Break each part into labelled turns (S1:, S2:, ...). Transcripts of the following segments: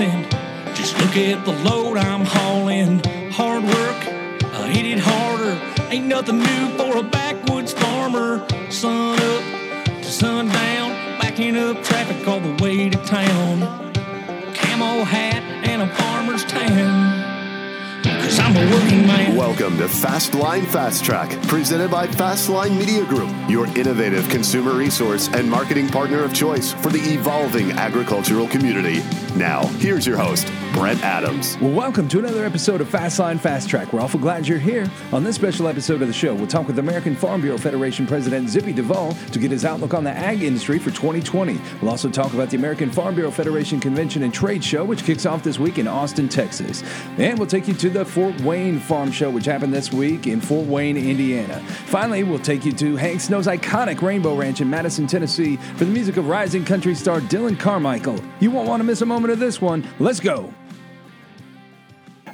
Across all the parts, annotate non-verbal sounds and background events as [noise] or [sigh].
S1: Just look at the load I'm hauling. Hard work, I hit it harder. Ain't nothing new for a backwoods farmer. Sun up to sundown, backing up traffic all the way to town. Camo hat and a farmer's tan. Cause I'm a working man.
S2: Welcome to Fastline Fast Track, presented by Fastline Media Group, your innovative consumer resource and marketing partner of choice for the evolving agricultural community. Now, here's your host, Brent Adams.
S3: Well, welcome to another episode of Fastline Fast Track. We're awful glad you're here. On this special episode of the show, we'll talk with American Farm Bureau Federation President Zippy Duvall to get his outlook on the ag industry for 2020. We'll also talk about the American Farm Bureau Federation Convention and Trade Show, which kicks off this week in Austin, Texas. And we'll take you to the Fort Wayne Farm Show, which happened this week in Fort Wayne, Indiana. Finally, we'll take you to Hank Snow's iconic Rainbow Ranch in Madison, Tennessee for the music of rising country star Dylan Carmichael. You won't want to miss a moment of this one. Let's go.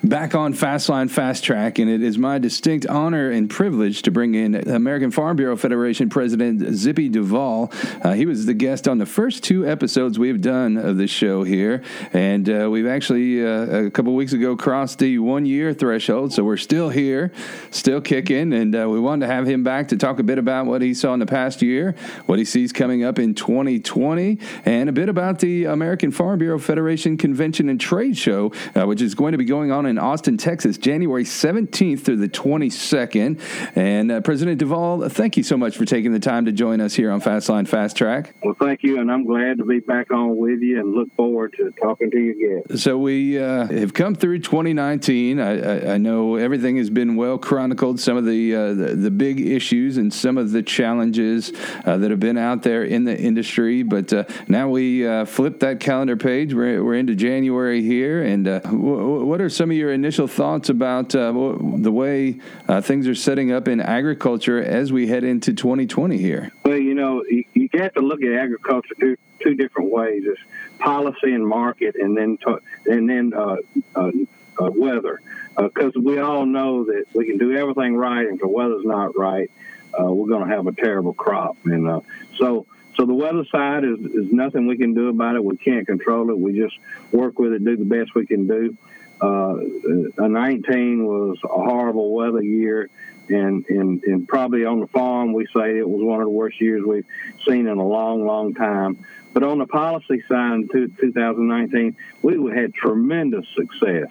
S3: Back on Fastline Fast Track, and it is my distinct honor and privilege to bring in American Farm Bureau Federation President Zippy Duvall. Uh, he was the guest on the first two episodes we've done of this show here, and uh, we've actually uh, a couple weeks ago crossed the one year threshold, so we're still here, still kicking, and uh, we wanted to have him back to talk a bit about what he saw in the past year, what he sees coming up in 2020, and a bit about the American Farm Bureau Federation Convention and Trade Show, uh, which is going to be going on in Austin, Texas, January 17th through the 22nd. And uh, President Duvall, thank you so much for taking the time to join us here on Fastline Fast Track.
S4: Well, thank you, and I'm glad to be back on with you and look forward to talking to you again.
S3: So we uh, have come through 2019. I, I, I, know everything has been well chronicled. Some of the uh, the, the, big issues and some of the challenges uh, that have been out there in the industry. But uh, now we uh, flip that calendar page. We're, we're into January here, and w- what are some of your your initial thoughts about uh, the way uh, things are setting up in agriculture as we head into 2020 here.
S4: Well, you know, you, you have to look at agriculture two, two different ways: it's policy and market, and then to, and then uh, uh, uh weather. Because we all know that we can do everything right, and if the weather's not right, we're going to have a terrible crop. And so. So the weather side is, is nothing we can do about it. We can't control it. We just work with it, do the best we can do. Uh, 19 was a horrible weather year, and, and and probably on the farm we say it was one of the worst years we've seen in a long, long time. But on the policy side, in 2019, we had tremendous success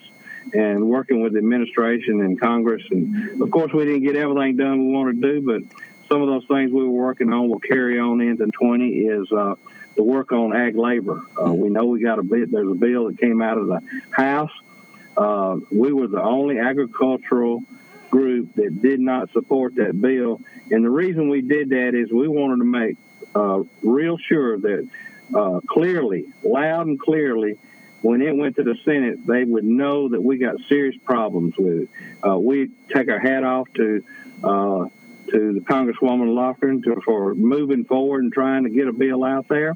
S4: and working with the administration and Congress. And of course, we didn't get everything done we wanted to do, but some of those things we were working on will carry on into 20 is uh, the work on ag labor. Uh, we know we got a bit, there's a bill that came out of the House uh, we were the only agricultural group that did not support that bill. And the reason we did that is we wanted to make uh, real sure that uh, clearly, loud and clearly, when it went to the Senate, they would know that we got serious problems with it. Uh, we take our hat off to uh, to the Congresswoman Lofgren for moving forward and trying to get a bill out there.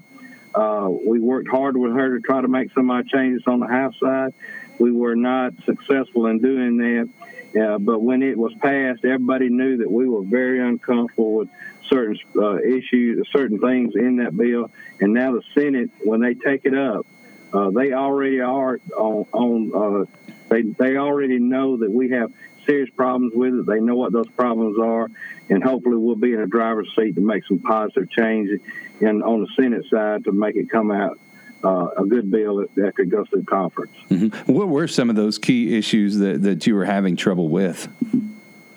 S4: Uh, we worked hard with her to try to make some of our changes on the House side. We were not successful in doing that. Uh, but when it was passed, everybody knew that we were very uncomfortable with certain uh, issues, certain things in that bill. And now the Senate, when they take it up, uh, they already are on. on uh, they they already know that we have serious problems with it. They know what those problems are, and hopefully we'll be in a driver's seat to make some positive change in on the Senate side to make it come out uh, a good bill that, that, could go through conference.
S3: Mm-hmm. What were some of those key issues that, that you were having trouble with?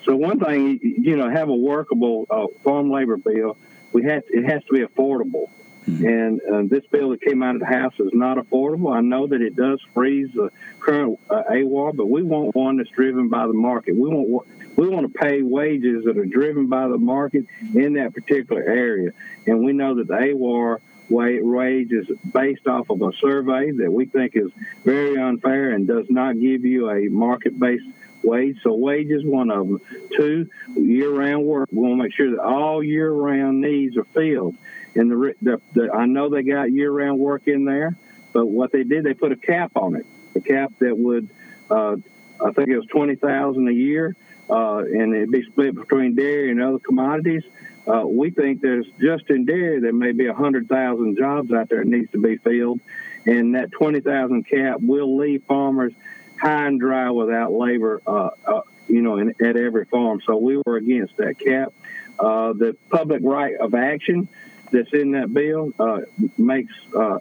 S4: So one thing, you know, have a workable uh, farm labor bill. We have it has to be affordable. Mm-hmm. And uh, this bill that came out of the House is not affordable. I know that it does freeze the current uh, AWAR, but we want one that's driven by the market. We want we want to pay wages that are driven by the market in that particular area. And we know that the AWAR wage is based off of a survey that we think is very unfair and does not give you a market based wage. So wage is one of them. Two, year round work. We want to make sure that all year round needs are filled. And the, the, the I know they got year round work in there, but what they did, they put a cap on it. A cap that would, uh, I think it was twenty thousand a year, uh, and it'd be split between dairy and other commodities. Uh, we think there's just in dairy there may be a hundred thousand jobs out there that needs to be filled, and that 20,000 cap will leave farmers high and dry without labor, uh, uh, you know, in, at every farm. So we were against that cap. Uh, the public right of action that's in that bill uh, makes uh,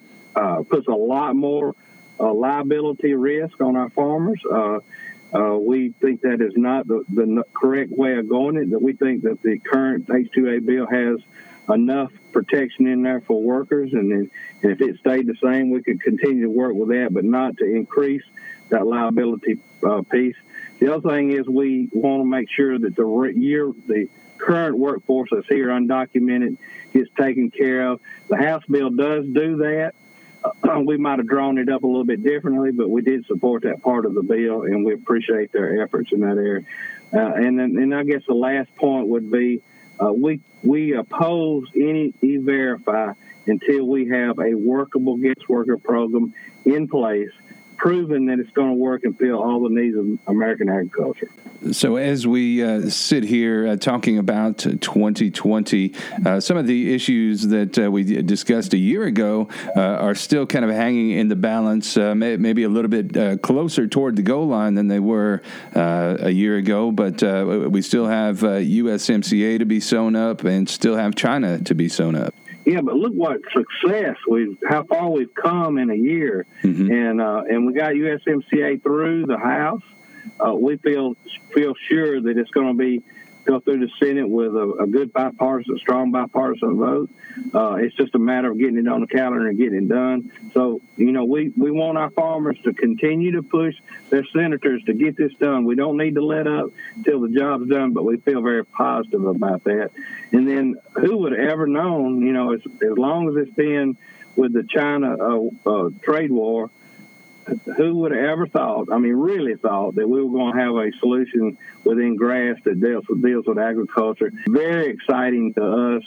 S4: puts a lot more liability risk on our farmers. We think that is not the, the correct way of going it. That we think that the current H2A bill has enough protection in there for workers, and, if it stayed the same, we could continue to work with that, but not to increase that liability uh, piece. The other thing is we want to make sure that the year the current workforce that's here undocumented gets taken care of. The House bill does do that. [clears throat] We might have drawn it up a little bit differently, but we did support that part of the bill, and we appreciate their efforts in that area. Uh, and then, and I guess the last point would be uh, we we oppose any e-verify until we have a workable guest worker program in place proven that it's going to work and fill all the needs of American agriculture.
S3: So, as we uh, sit here uh, talking about 2020, uh, some of the issues that uh, we discussed a year ago uh, are still kind of hanging in the balance, uh, may, maybe a little bit closer toward the goal line than they were a year ago. But we still have USMCA to be sewn up and still have China to be sewn up.
S4: Yeah, but look what success we've how far we've come in a year, mm-hmm. and uh, and we got USMCA through the House. Uh, we feel feel sure that it's going to be go through the Senate with a, a good bipartisan, strong bipartisan vote. Uh, it's just a matter of getting it on the calendar and getting it done. So, you know, we, we want our farmers to continue to push their senators to get this done. We don't need to let up till the job's done, but we feel very positive about that. And then who would ever known, you know, as, as long as it's been with the China uh, uh, trade war, who would have ever thought, I mean, really thought that we were going to have a solution within grass that deals with, deals with agriculture. Very exciting to us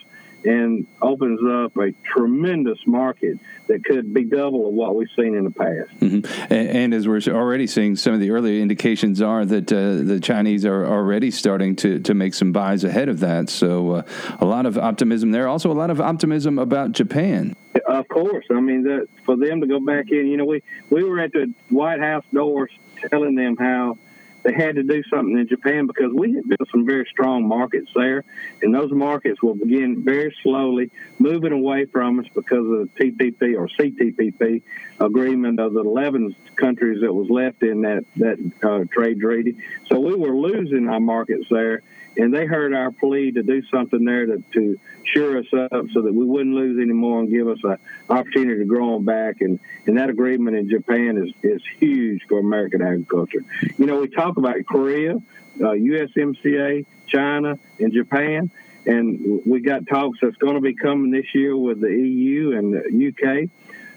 S4: and opens up a tremendous market that could be double of what we've seen in the past.
S3: Mm-hmm. And, and, as we're already seeing, some of the early indications are that uh, the Chinese are already starting to, to make some buys ahead of that. So uh, a lot of optimism there. Also, a lot of optimism about Japan.
S4: Of course, I mean that for them to go back in. You know, we we were at the White House doors telling them how they had to do something in Japan because we had built some very strong markets there, and those markets will begin very slowly moving away from us because of the TPP or CTPP agreement of the 11 countries that was left in that that uh, trade treaty. So we were losing our markets there, and they heard our plea to do something there to, to shore us up so that we wouldn't lose any more and give us an opportunity to grow them back. And, and that agreement in Japan is, is huge for American agriculture. You know, we talk about Korea, uh, USMCA, China, and Japan. And we got talks that's going to be coming this year with the EU and the UK.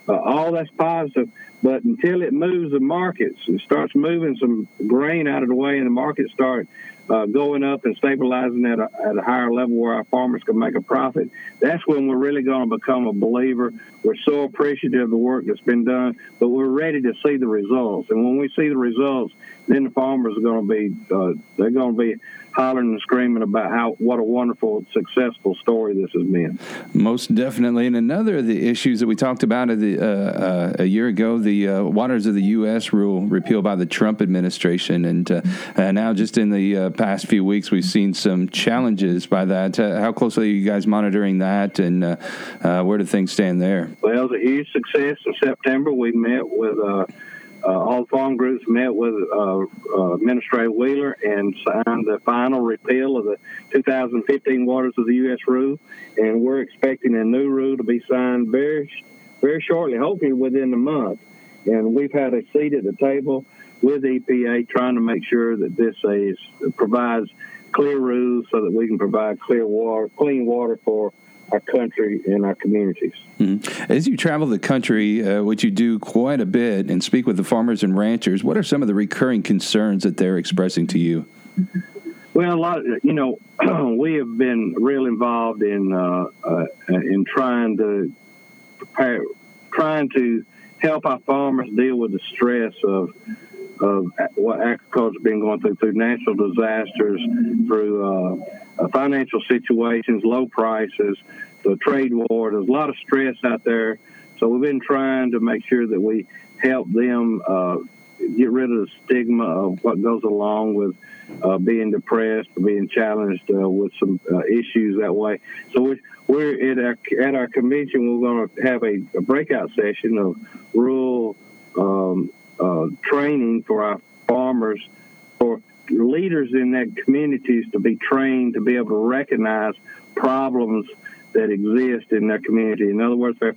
S4: Uh, all that's positive, but until it moves the markets and starts moving some grain out of the way and the markets start uh, going up and stabilizing at a, at a higher level where our farmers can make a profit, that's when we're really going to become a believer. We're so appreciative of the work that's been done, but we're ready to see the results. And when we see the results, then the farmers are going to be uh, they're going to be hollering and screaming about how what a wonderful, successful story this has been.
S3: Most definitely. And another of the issues that we talked about the, uh, uh, a year ago, the uh, Waters of the U.S. rule repealed by the Trump administration, and uh, now just in the uh, past few weeks, we've seen some challenges by that. Uh, how closely are you guys monitoring that, and where do things stand there?
S4: Well, it was a huge success in September. We met with uh, all farm groups met with uh, uh, Administrator Wheeler and signed the final repeal of the 2015 Waters of the U.S. rule, and we're expecting a new rule to be signed very, very shortly, hopefully within the month. And we've had a seat at the table with EPA trying to make sure that this is, provides clear rules so that we can provide clear water, clean water for our country and our communities.
S3: Mm-hmm. As you travel the country, uh, which you do quite a bit, and speak with the farmers and ranchers, what are some of the recurring concerns that they're expressing to you?
S4: Well, a lot. Of, you know, [clears throat] we have been real involved in uh, uh, in trying to prepare, trying to help our farmers deal with the stress of of what agriculture's been going through through natural disasters, through uh, uh, financial situations, low prices, the trade war. There's a lot of stress out there So we've been trying to make sure that we help them uh, get rid of the stigma of what goes along with uh, being depressed being challenged uh, with some uh, issues that way. So we're, we're at our at our convention. We're going to have a, a, breakout session of rural um, uh, training for our farmers, for leaders in that communities to be trained to be able to recognize problems that exist in their community. In other words, their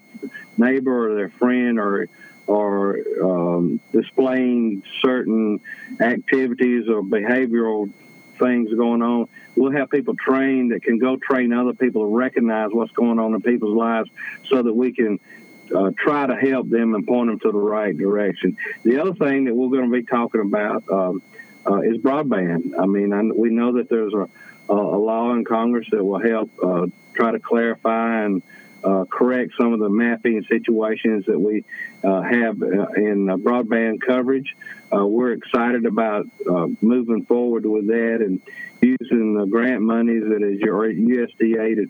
S4: neighbor or their friend or or um, displaying certain activities or behavioral things going on. We'll have people trained that can go train other people to recognize what's going on in people's lives so that we can uh, try to help them and point them to the right direction. The other thing that we're going to be talking about um, uh, is broadband. I mean, I, we know that there's a, a, law in Congress that will help uh, try to clarify and uh, correct some of the mapping situations that we uh, have uh, in broadband coverage. We're excited about moving forward with that and using the grant monies that is your USDA to,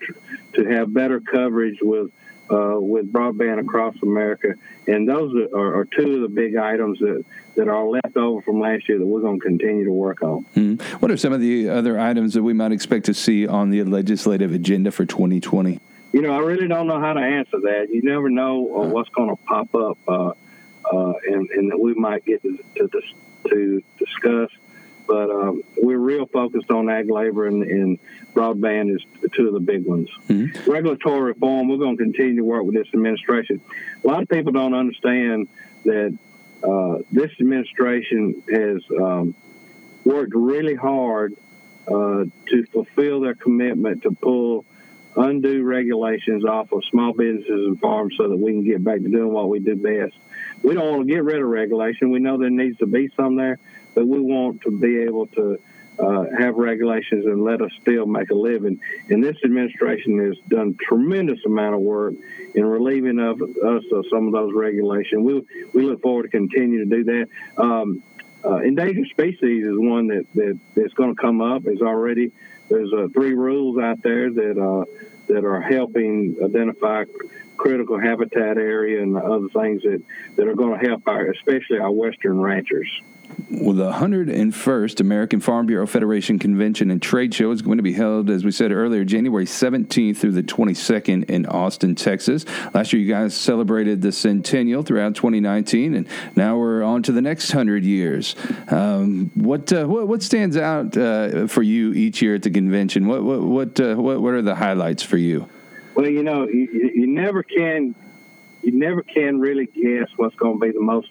S4: to have better coverage with with broadband across America. And those are, are, two of the big items that, that are left over from last year that we're going to continue to work on.
S3: Mm-hmm. What are some of the other items that we might expect to see on the legislative agenda for 2020?
S4: you know, I really don't know how to answer that. You never know uh, what's going to pop up, uh, uh, and, and that we might get to, to, to discuss. But um, we're real focused on ag labor and, and broadband is two of the big ones. Mm-hmm. Regulatory reform, we're going to continue to work with this administration. A lot of people don't understand that uh, this administration has um, worked really hard uh, to fulfill their commitment to pull undue regulations off of small businesses and farms so that we can get back to doing what we do best. We don't want to get rid of regulation. We know there needs to be some there, but we want to be able to uh, have regulations and let us still make a living. And this administration has done tremendous amount of work in relieving of us of some of those regulations. We we look forward to continue to do that. Um, uh, endangered species is one that, that that's going to come up. Is already there's uh, three rules out there that uh, that are helping identify critical habitat area and other things that, that are going to help our, especially our western ranchers.
S3: Well, the 101st American Farm Bureau Federation Convention and Trade Show is going to be held, as we said earlier, January 17th through the 22nd in Austin, Texas. Last year, you guys celebrated the centennial throughout 2019, and now we're on to the next 100 years. Um, what, uh, what, what stands out uh, for you each year at the convention? What what what, uh, what what are the highlights for you?
S4: Well, you know, you, you never can you never can really guess what's going to be the most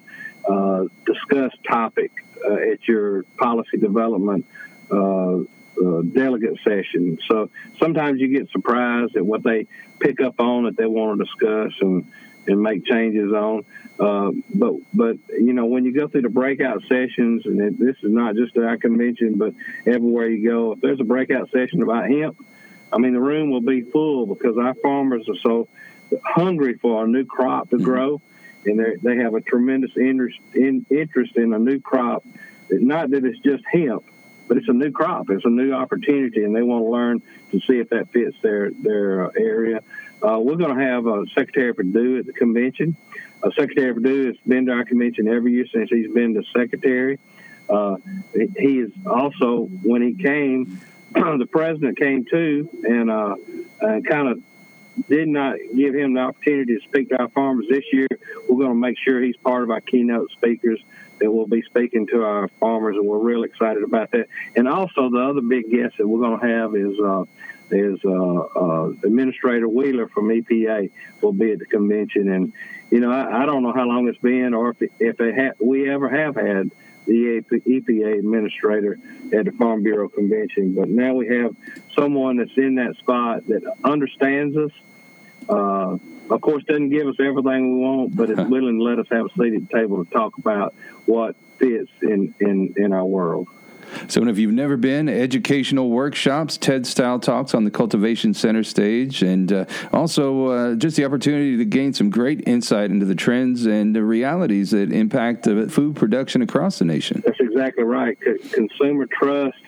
S4: uh, discussed topic uh, at your policy development uh, uh, delegate session. So sometimes you get surprised at what they pick up on that they want to discuss and and make changes on. Uh, but but you know when you go through the breakout sessions, and it, this is not just at our convention, but everywhere you go, if there's a breakout session about hemp, I mean the room will be full because our farmers are so hungry for a new crop to mm-hmm. grow, and they have a tremendous interest in interest in a new crop. Not that it's just hemp, but it's a new crop. It's a new opportunity, and they want to learn to see if that fits their their uh, area. Uh, we're going to have uh, Secretary Perdue at the convention. Uh, secretary Perdue has been to our convention every year since he's been the secretary. Uh, he is also, when he came, [clears throat] the president came too, and uh, kind of did not give him the opportunity to speak to our farmers this year. We're going to make sure he's part of our keynote speakers that will be speaking to our farmers, and we're real excited about that. And also, the other big guest that we're going to have is uh, is uh, uh, Administrator Wheeler from EPA will be at the convention. And you know, I, I don't know how long it's been, or if if ha- we ever have had the EPA administrator at the Farm Bureau convention. But now we have someone that's in that spot that understands us. Uh, of course, doesn't give us everything we want, but is [laughs] willing to let us have a seat at the table to talk about what fits in, in, in our world.
S3: So, if you've never been, educational workshops, TED style talks on the Cultivation Center stage, and uh, also uh, just the opportunity to gain some great insight into the trends and the realities that impact the food production across the nation.
S4: That's exactly right. Consumer trust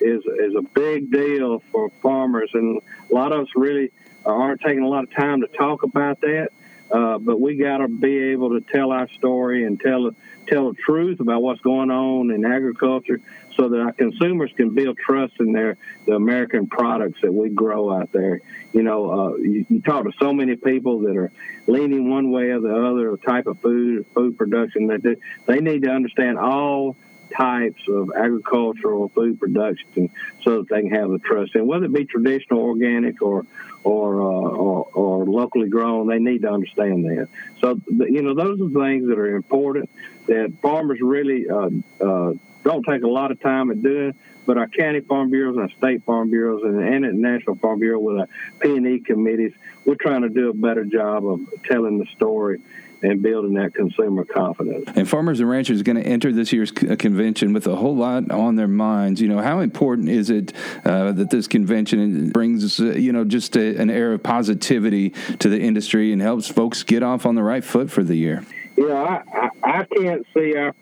S4: is is a big deal for farmers, and a lot of us really aren't taking a lot of time to talk about that. Uh, but we got to be able to tell our story and tell tell the truth about what's going on in agriculture, so that our consumers can build trust in their the American products that we grow out there. You know, uh, you, you talk to so many people that are leaning one way or the other type of food food production that they, they need to understand all types of agricultural food production so that they can have the trust in. Whether it be traditional organic or or, uh, or, or locally grown they need to understand that. So you know those are things that are important that farmers really uh, uh, don't take a lot of time at doing but our county farm bureaus and our state farm bureaus and, and the national farm bureau with our p&e committees we're trying to do a better job of telling the story and building that consumer confidence.
S3: And farmers and ranchers are going to enter this year's convention with a whole lot on their minds. You know, how important is it uh, that this convention brings, uh, you know, just a, an air of positivity to the industry and helps folks get off on the right foot for the year?
S4: You know, I, I, I can't see our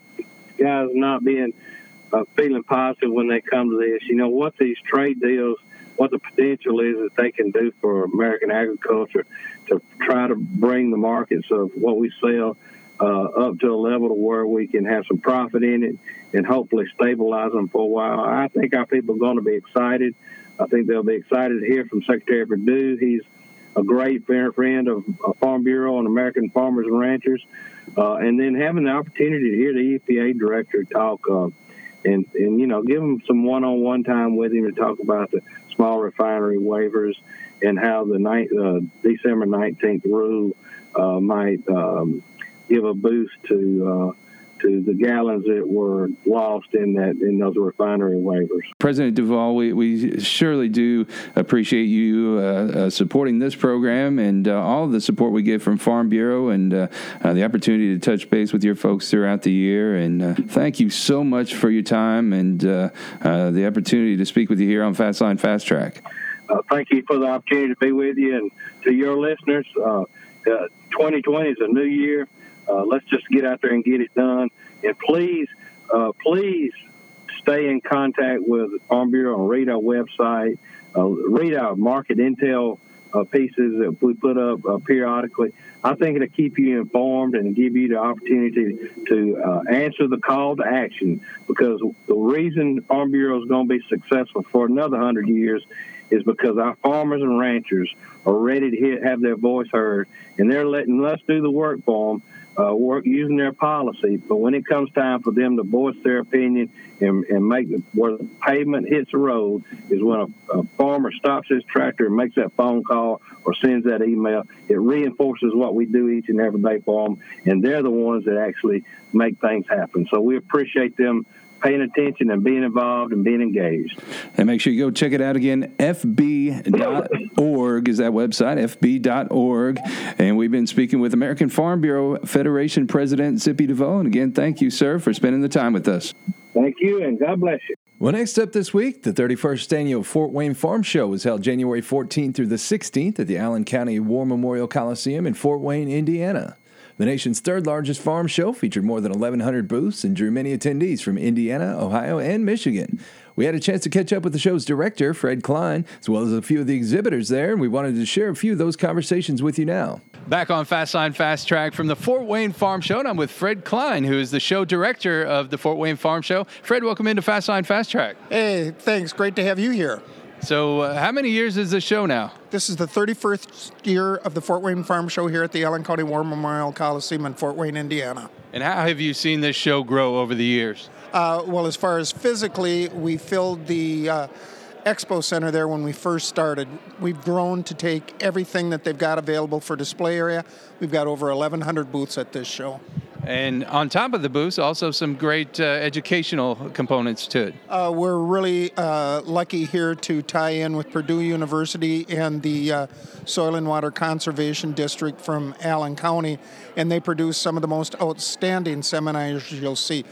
S4: guys not being uh, feeling positive when they come to this. You know, what these trade deals what the potential is that they can do for American agriculture to try to bring the markets of what we sell uh, up to a level to where we can have some profit in it and hopefully stabilize them for a while. I think our people are going to be excited. I think they'll be excited to hear from Secretary Perdue. He's a great friend of Farm Bureau and American Farmers and Ranchers. Uh, and then having the opportunity to hear the EPA director talk uh, and, and, you know, give him some one-on-one time with him to talk about the small refinery waivers and how the uh, December 19th rule uh, might um, give a boost to uh, to the gallons that were lost in that in those refinery waivers.
S3: President Duvall, we, we surely do appreciate you uh, uh, supporting this program and uh, all of the support we get from Farm Bureau and uh, uh, the opportunity to touch base with your folks throughout the year. And uh, thank you so much for your time and the opportunity to speak with you here on Fastline Fast Track.
S4: thank you for the opportunity to be with you and to your listeners. 2020 is a new year. Uh, let's just get out there and get it done. And please, uh, please stay in contact with Farm Bureau and read our website, uh, read our market intel uh, pieces that we put up uh, periodically. I think it'll keep you informed and give you the opportunity to uh, answer the call to action because the reason Farm Bureau is going to be successful for another 100 years is because our farmers and ranchers are ready to hit, have their voice heard, and they're letting us do the work for them uh, work using their policy. But when it comes time for them to voice their opinion and, and make the, where the pavement hits the road is when a, a farmer stops his tractor and makes that phone call or sends that email. It reinforces what we do each and every day for them, and they're the ones that actually make things happen. So we appreciate them paying attention and being involved and being engaged.
S3: And make sure you go check it out again. FB.org is that website, FB.org. And we've been speaking with American Farm Bureau Federation President Zippy Duvall. And again, thank you, sir, for spending the time with us.
S4: Thank you, and God bless you.
S3: Well, next up this week, the 31st annual Fort Wayne Farm Show was held January 14th through the 16th at the Allen County War Memorial Coliseum in Fort Wayne, Indiana. The nation's third largest farm show featured more than 1,100 booths and drew many attendees from Indiana, Ohio, and Michigan. We had a chance to catch up with the show's director, Fred Klein, as well as a few of the exhibitors there, and we wanted to share a few of those conversations with you now. Back on Fastline Fast Track from the Fort Wayne Farm Show, and I'm with Fred Klein, who is the show director of the Fort Wayne Farm Show. Fred, welcome into Fastline Fast Track.
S5: Hey, thanks. Great to have you here.
S3: So, uh, how many years is the show now?
S5: This is the 31st year of the Fort Wayne Farm Show here at the Allen County War Memorial Coliseum in Fort Wayne, Indiana.
S3: And how have you seen this show grow over the years?
S5: Uh, well, as far as physically, we filled the uh, expo center there when we first started. We've grown to take everything that they've got available for display area. We've got over 1,100 booths at this show.
S3: And on top of the booths, also some great uh, educational components to it.
S5: Uh, we're really uh, lucky here to tie in with Purdue University and the uh, Soil and Water Conservation District from Allen County, and they produce some of the most outstanding seminars you'll see.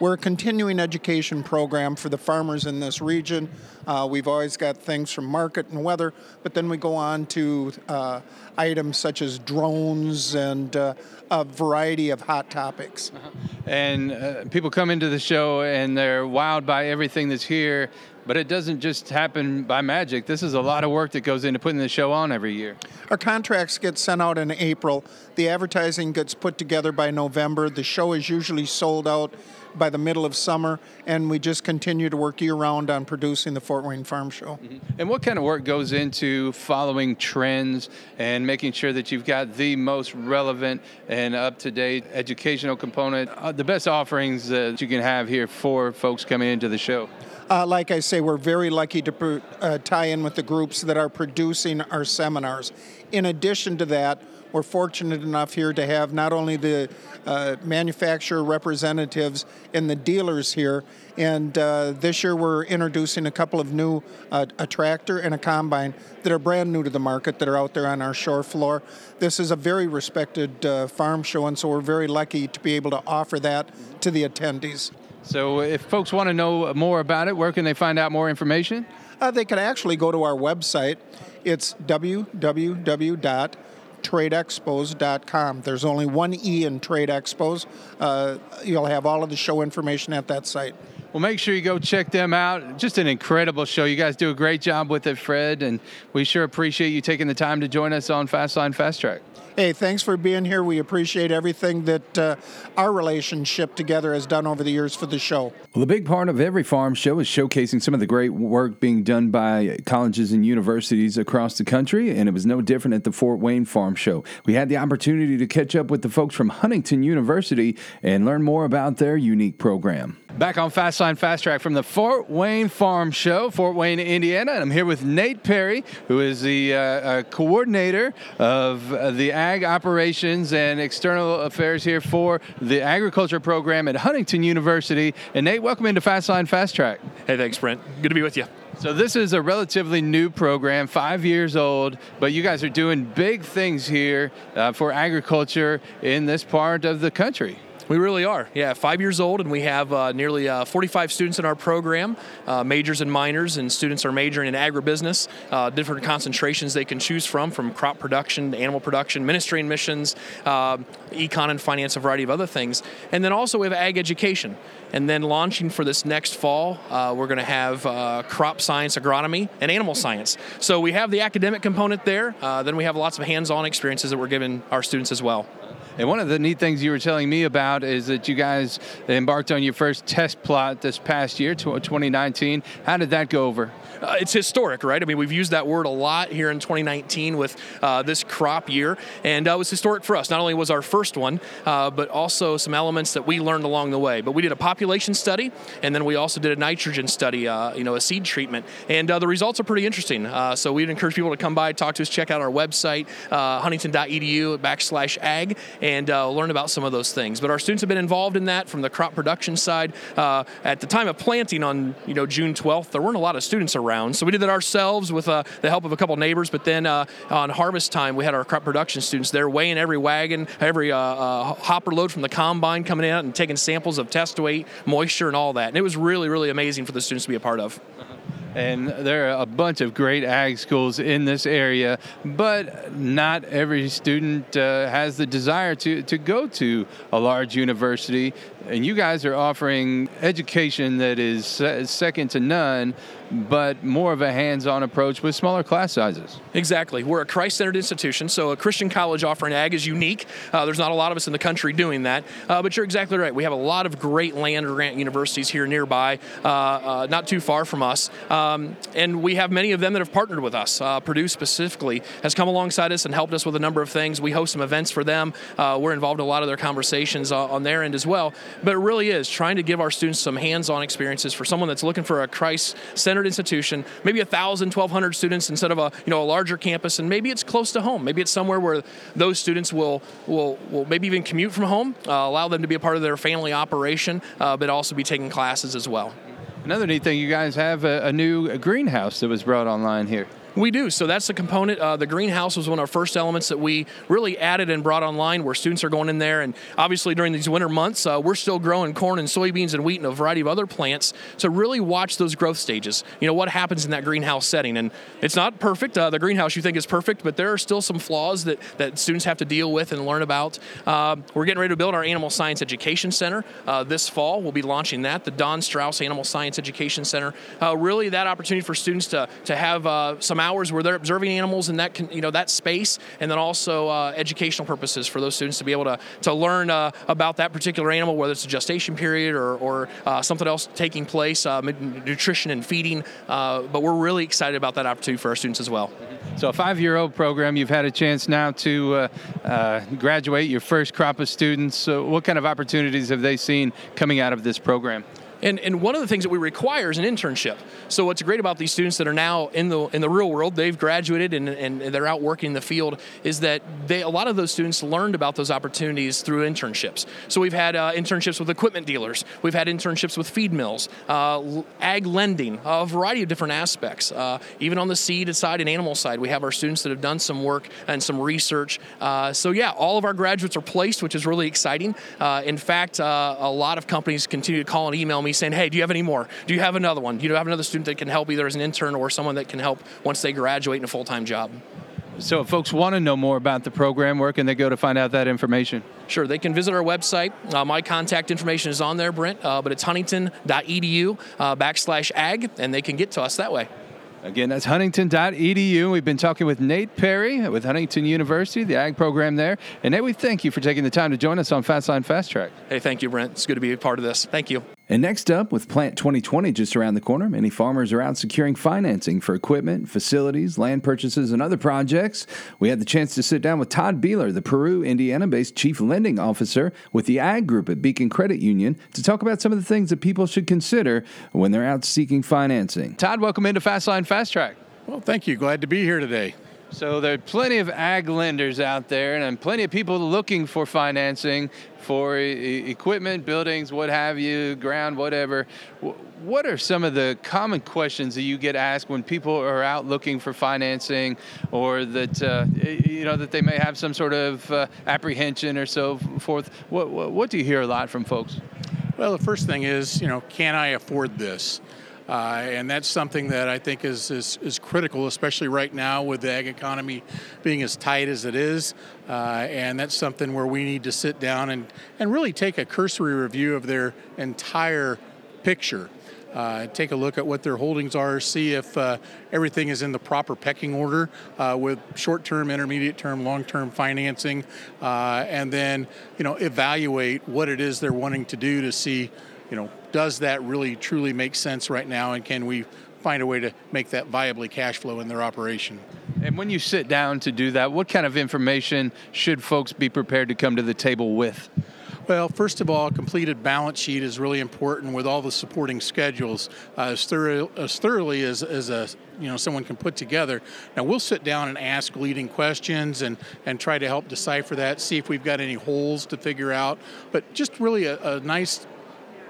S5: We're a continuing education program for the farmers in this region. Uh, we've always got things from market and weather, but then we go on to uh, items such as drones and uh, a variety of hot topics.
S3: Uh-huh. And uh, people come into the show and they're wowed by everything that's here. But it doesn't just happen by magic. This is a lot of work that goes into putting the show on every year.
S5: Our contracts get sent out in April. The advertising gets put together by November. The show is usually sold out by the middle of summer, and we just continue to work year round on producing the Fort Wayne Farm Show.
S3: Mm-hmm. And what kind of work goes into following trends and making sure that you've got the most relevant and up to date educational component, uh, the best offerings that you can have here for folks coming into the show?
S5: Uh, like I say, we're very lucky to uh, tie in with the groups that are producing our seminars. In addition to that, we're fortunate enough here to have not only the uh, manufacturer representatives and the dealers here, and uh, this year we're introducing a couple of new uh, a tractor and a combine that are brand new to the market that are out there on our shore floor. This is a very respected uh, farm show, and so we're very lucky to be able to offer that to the attendees.
S3: So, if folks want to know more about it, where can they find out more information?
S5: Uh, they can actually go to our website. It's www tradeexpos.com. There's only one E in Trade Expos. Uh, you'll have all of the show information at that site.
S3: Well, make sure you go check them out. Just an incredible show. You guys do a great job with it, Fred, and we sure appreciate you taking the time to join us on Fastline Fast Track.
S5: Hey, thanks for being here. We appreciate everything that uh, our relationship together has done over the years for the show.
S3: Well, a big part of every farm show is showcasing some of the great work being done by colleges and universities across the country, and it was no different at the Fort Wayne Farm Show. We had the opportunity to catch up with the folks from Huntington University and learn more about their unique program. Back on Fastline Fast Track from the Fort Wayne Farm Show, Fort Wayne, Indiana. And I'm here with Nate Perry, who is the uh, uh, coordinator of uh, the ag operations and external affairs here for the agriculture program at Huntington University. And Nate, welcome into Fastline Fast Track.
S6: Hey, thanks, Brent. Good to be with you.
S3: So this is a relatively new program, five years old, but you guys are doing big things here uh, for agriculture in this part of the country.
S6: We really are. Yeah, five years old, and we have uh, nearly uh, 45 students in our program, uh, majors and minors, and students are majoring in agribusiness, uh, different concentrations they can choose from, from crop production, animal production, ministry and missions, uh, econ and finance, a variety of other things. And then also we have ag education. And then launching for this next fall, uh, we're going to have crop science, agronomy, and animal science. So we have the academic component there. then we have lots of hands-on experiences that we're giving our students as well.
S3: And one of the neat things you were telling me about is that you guys embarked on your first test plot this past year, 2019. How did that go over?
S6: uh, it's historic, right? I mean, we've used that word a lot here in 2019 with uh, this crop year, and uh, it was historic for us. Not only was our first one, uh, but also some elements that we learned along the way. But we did a population study, and then we also did a nitrogen study, uh, you know, a seed treatment, and uh, the results are pretty interesting. so we'd encourage people to come by, talk to us, check out our website, huntington.edu backslash ag, and learn about some of those things. But our students have been involved in that from the crop production side. at the time of planting on, you know, June 12th, there weren't a lot of students around. So we did that ourselves with uh, the help of a couple neighbors. But then uh, on harvest time, we had our crop production students there weighing every wagon, every uh, uh, hopper load from the combine coming out and taking samples of test weight, moisture, and all that. And it was really, really amazing for the students to be a part of.
S3: And there are a bunch of great ag schools in this area, but not every student uh, has the desire to, to go to a large university. And you guys are offering education that is second to none but more of a hands-on approach with smaller class sizes.
S6: Exactly. We're a Christ-centered institution, so a Christian college offering ag is unique. Uh, there's not a lot of us in the country doing that, uh, but you're exactly right. We have a lot of great land-grant universities here nearby, uh, uh not too far from us, um, and we have many of them that have partnered with us. Uh, Purdue specifically has come alongside us and helped us with a number of things. We host some events for them. Uh, we're involved in a lot of their conversations on their end as well. But it really is trying to give our students some hands-on experiences for someone that's looking for a Christ-centered institution, maybe a thousand, twelve hundred students instead of a you know a larger campus, and maybe it's close to home. Maybe it's somewhere where those students will will, will maybe even commute from home, uh, allow them to be a part of their family operation, uh, but also be taking classes as well.
S3: Another neat thing, you guys have a, a new greenhouse that was brought online here.
S6: We do. So that's the component. Uh, the greenhouse was one of our first elements that we really added and brought online where students are going in there. And obviously, during these winter months, uh, we're still growing corn and soybeans and wheat and a variety of other plants to really watch those growth stages. You know, what happens in that greenhouse setting. And it's not perfect. Uh, the greenhouse you think is perfect, but there are still some flaws that, that students have to deal with and learn about. Uh, we're getting ready to build our Animal Science Education Center uh, this fall. We'll be launching that, the Don Strauss Animal Science Education Center. Uh, really, that opportunity for students to, to have some hours where they're observing animals in that you know that space, and then also uh, educational purposes for those students to be able to to learn uh, about that particular animal, whether it's a gestation period or, or uh, something else taking place, uh, nutrition and feeding. Uh, but we're really excited about that opportunity for our students as well.
S3: So, a five-year-old program. You've had a chance now to uh, graduate your first crop of students. So what kind of opportunities have they seen coming out of this program?
S6: And, and one of the things that we require is an internship. So what's great about these students that are now in the in the real world, they've graduated and, and they're out working in the field, is that they a lot of those students learned about those opportunities through internships. So we've had uh, internships with equipment dealers, we've had internships with feed mills, uh, ag lending, a variety of different aspects. Uh, even on the seed side and animal side, we have our students that have done some work and some research. Uh, so yeah, all of our graduates are placed, which is really exciting. Uh, in fact, uh, a lot of companies continue to call and email me saying, hey, do you have any more? Do you have another one? Do you have another student that can help either as an intern or someone that can help once they graduate in a full time job?
S3: So, if folks want to know more about the program, where can they go to find out that information?
S6: Sure, they can visit our website. Uh, my contact information is on there, Brent, uh, but it's huntington.edu uh, backslash ag, and they can get to us that way.
S3: Again, that's huntington.edu. We've been talking with Nate Perry with Huntington University, the ag program there. And Nate, we thank you for taking the time to join us on Fastline Fast Track.
S6: Hey, thank you, Brent. It's good to be a part of this. Thank you.
S3: And next up, with Plant 2020 just around the corner, many farmers are out securing financing for equipment, facilities, land purchases, and other projects. We had the chance to sit down with Todd Beeler, the Peru, Indiana based Chief Lending Officer with the Ag Group at Beacon Credit Union, to talk about some of the things that people should consider when they're out seeking financing. Todd, welcome into Fastline Fast Track.
S7: Well, thank you. Glad to be here today.
S3: So there are plenty of ag lenders out there, and plenty of people looking for financing for e- equipment, buildings, what have you, ground, whatever. What are some of the common questions that you get asked when people are out looking for financing, or that uh, you know that they may have some sort of uh, apprehension or so forth? What, what, what do you hear a lot from folks?
S7: Well, the first thing is, you know, can I afford this? Uh, and that's something that I think is, is, is, critical, especially right now with the ag economy being as tight as it is. Uh, and that's something where we need to sit down and, and really take a cursory review of their entire picture. Uh, take a look at what their holdings are, see if uh, everything is in the proper pecking order uh, with short-term, intermediate-term, long-term financing, uh, and then you know evaluate what it is they're wanting to do to see you know, does that really truly make sense right now, and can we find a way to make that viably cash flow in their operation?
S3: And when you sit down to do that, what kind of information should folks be prepared to come to the table with?
S7: Well, first of all, a completed balance sheet is really important with all the supporting schedules uh, as, thorough, as, thoroughly as, as a you know someone can put together. Now we'll sit down and ask leading questions and and try to help decipher that, see if we've got any holes to figure out. But just really a, a nice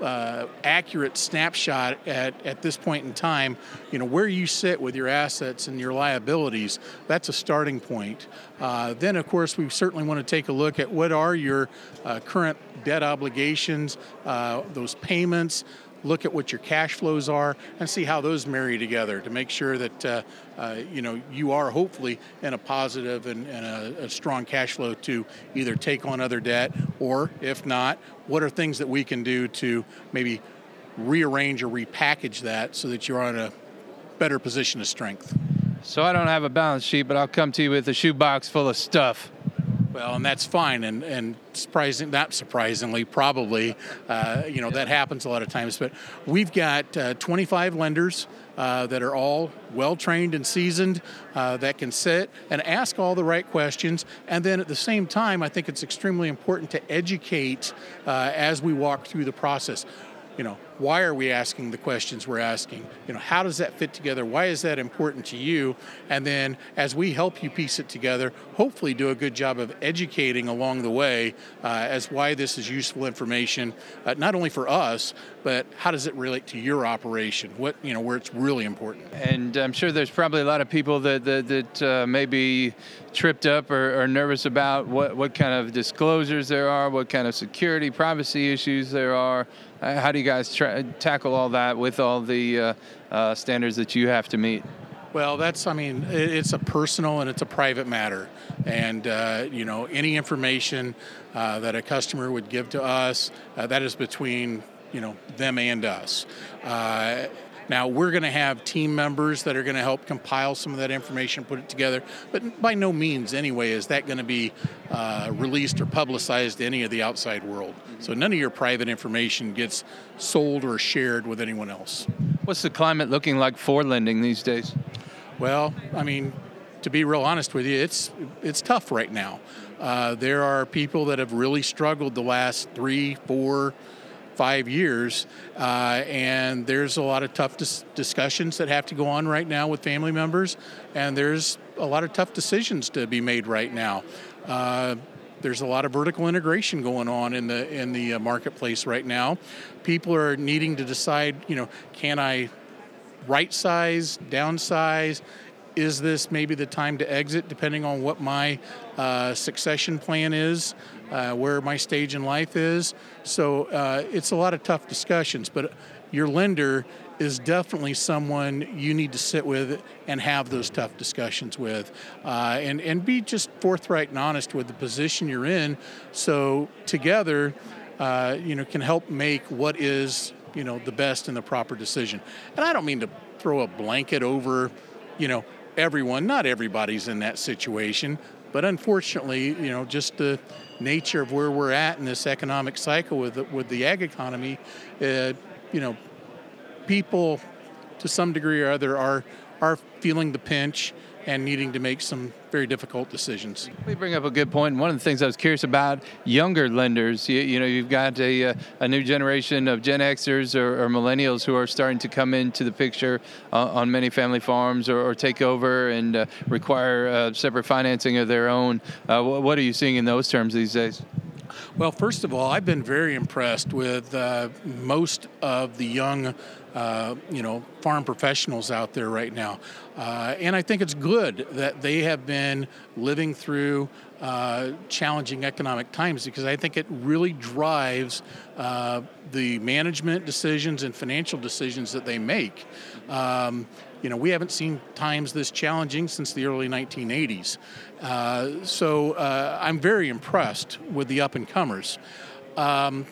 S7: uh, accurate snapshot at, at this point in time, you know, where you sit with your assets and your liabilities, that's a starting point. Uh, then, of course, we certainly want to take a look at what are your uh, current debt obligations, uh, those payments, look at what your cash flows are and see how those marry together to make sure that uh, uh, you know you are hopefully in a positive and, and a, a, strong cash flow to either take on other debt or if not what are things that we can do to maybe rearrange or repackage that so that you're on a better position of strength?
S3: So i don't have a balance sheet but i'll come to you with a shoebox full of stuff
S7: well, and that's fine, and and surprising, not surprisingly, probably, uh, you know, that happens a lot of times. But we've got uh, 25 lenders uh, that are all well trained and seasoned uh, that can sit and ask all the right questions. And then at the same time, I think it's extremely important to educate uh, as we walk through the process. You know, why are we asking the questions we're asking? You know, how does that fit together? Why is that important to you? And then as we help you piece it together, hopefully do a good job of educating along the way uh, as why this is useful information, uh, not only for us, but how does it relate to your operation? What you know, where it's really important.
S3: And I'm sure there's probably a lot of people that that, that uh, may be tripped up or, or, nervous about what what kind of disclosures there are, what kind of security, privacy issues there are. Uh, how do you guys tackle all that with all the uh, uh, standards that you have to meet?
S7: Well, that's, I mean, it's a personal and it's a private matter. And, uh, you know, any information uh, that a customer would give to us, uh, that is between, you know, them and us. Now, we're going to have team members that are going to help compile some of that information, put it together, but by no means, anyway, is that going to be uh, released or publicized to any of the outside world. So, none of your private information gets sold or shared with anyone else.
S3: What's the climate looking like for lending these days?
S7: Well, I mean, to be real honest with you, it's it's tough right now. Uh, there are people that have really struggled the last three, four, five years, uh, and there's a lot of tough dis- discussions that have to go on right now with family members, and there's a lot of tough decisions to be made right now. Uh, there's a lot of vertical integration going on in the in the uh, marketplace right now. People are needing to decide, you know, can I right size, downsize? Is this maybe the time to exit, depending on what my uh, succession plan is, uh, where my stage in life is? So uh, it's a lot of tough discussions, but your lender is definitely someone you need to sit with and have those tough discussions with, uh, and and be just forthright and honest with the position you're in. So together, uh, you know, can help make what is you know the best and the proper decision. And I don't mean to throw a blanket over, you know, everyone. Not everybody's in that situation, but unfortunately, you know, just the nature of where we're at in this economic cycle with the, with the ag economy, uh, you know, people to some degree or other are are feeling the pinch and needing to make some very difficult decisions.
S3: We bring up a good point. One of the things I was curious about younger lenders, you, you know, you've got a, uh, a new generation of Gen Xers or, or, millennials who are starting to come into the picture uh, on many family farms or, or take over and uh, require uh, separate financing of their own. Uh, what are you seeing in those terms these days?
S7: Well, first of all, I've been very impressed with uh, most of the young uh, you know, farm professionals out there right now. Uh, and I think it's good that they have been living through uh, challenging economic times because I think it really drives uh, the management decisions and financial decisions that they make. Um, you know, we haven't seen times this challenging since the early 1980s. Uh, so I'm very impressed with the up and comers. Um,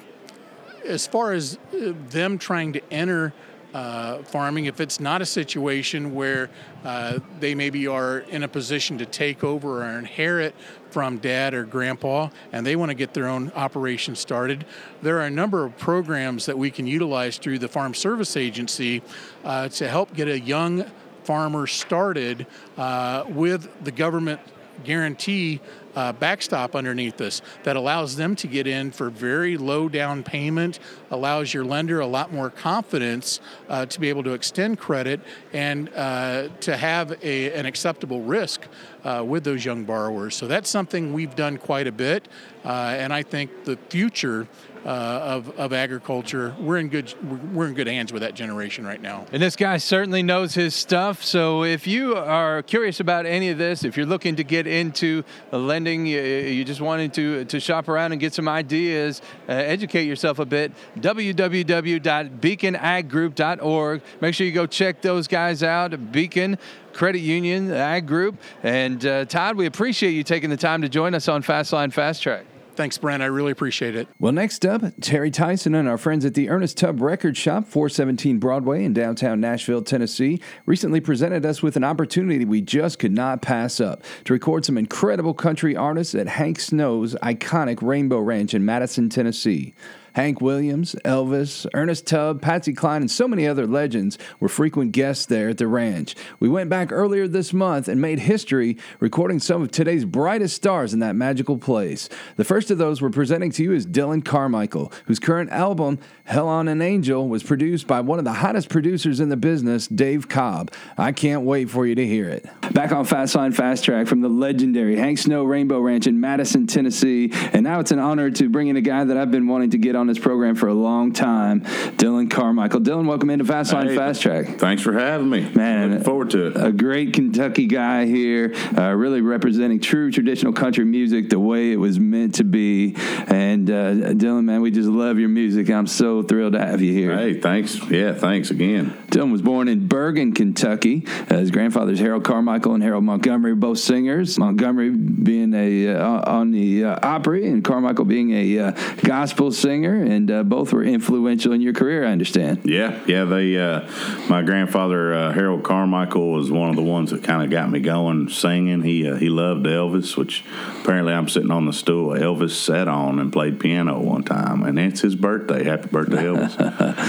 S7: as far as them trying to enter uh, farming, if it's not a situation where uh, they maybe are in a position to take over or inherit from dad or grandpa and they want to get their own operation started, there are a number of programs that we can utilize through the Farm Service Agency uh, to help get a young farmer started uh, with the government guarantee uh, backstop underneath this that allows them to get in for very low down payment, allows your lender a lot more confidence uh, to be able to extend credit and uh, to have a, an acceptable risk uh, with those young borrowers. So that's something we've done quite a bit, uh, and I think the future uh, of, of agriculture. We're in good we're in good hands with that generation right now.
S3: And this guy certainly knows his stuff. So if you are curious about any of this, if you're looking to get into lending, you, you just wanted to to shop around and get some ideas, uh, educate yourself a bit. www.beaconaggroup.org. Make sure you go check those guys out. Beacon Credit Union Ag Group. And uh, Todd, we appreciate you taking the time to join us on Fastline Fast Track.
S7: Thanks, Brent. I really appreciate it.
S3: Well, next up, Terry Tyson and our friends at the Ernest Tubb Record Shop, 417 Broadway in downtown Nashville, Tennessee, recently presented us with an opportunity we just could not pass up to record some incredible country artists at Hank Snow's iconic Rainbow Ranch in Madison, Tennessee. Hank Williams, Elvis, Ernest Tubb, Patsy Cline, and so many other legends were frequent guests there at the ranch. We went back earlier this month and made history recording some of today's brightest stars in that magical place. The first of those we're presenting to you is Dillon Carmichael, whose current album, Hell on an Angel, was produced by one of the hottest producers in the business, Dave Cobb. I can't wait for you to hear it. Back on Fastline Fast Track from the legendary Hank Snow Rainbow Ranch in Madison, Tennessee. And now it's an honor to bring in a guy that I've been wanting to get on this program for a long time, Dillon Carmichael. Dillon, welcome into Fastline
S8: Hey,
S3: Fast Track.
S8: Thanks for having me.
S3: Man,
S8: looking forward to it.
S3: A great Kentucky guy here, uh, really representing true traditional country music the way it was meant to be. And uh, Dillon, man, we just love your music. I'm so thrilled to have you here.
S8: Hey, thanks. Yeah, thanks again.
S3: Dillon was born in Burgin, Kentucky. Uh, his grandfather's Harold Carmichael and Harold Montgomery, both singers. Montgomery being a uh, on the uh, Opry, and Carmichael being a uh, gospel singer, and uh, both were influential in your career. I understand.
S8: Yeah, yeah. They, uh, my grandfather uh, Harold Carmichael was one of the ones that kind of got me going singing. He uh, he loved Elvis, which apparently I'm sitting on the stool Elvis sat on and played piano one time, and it's his birthday. Happy birthday, Elvis!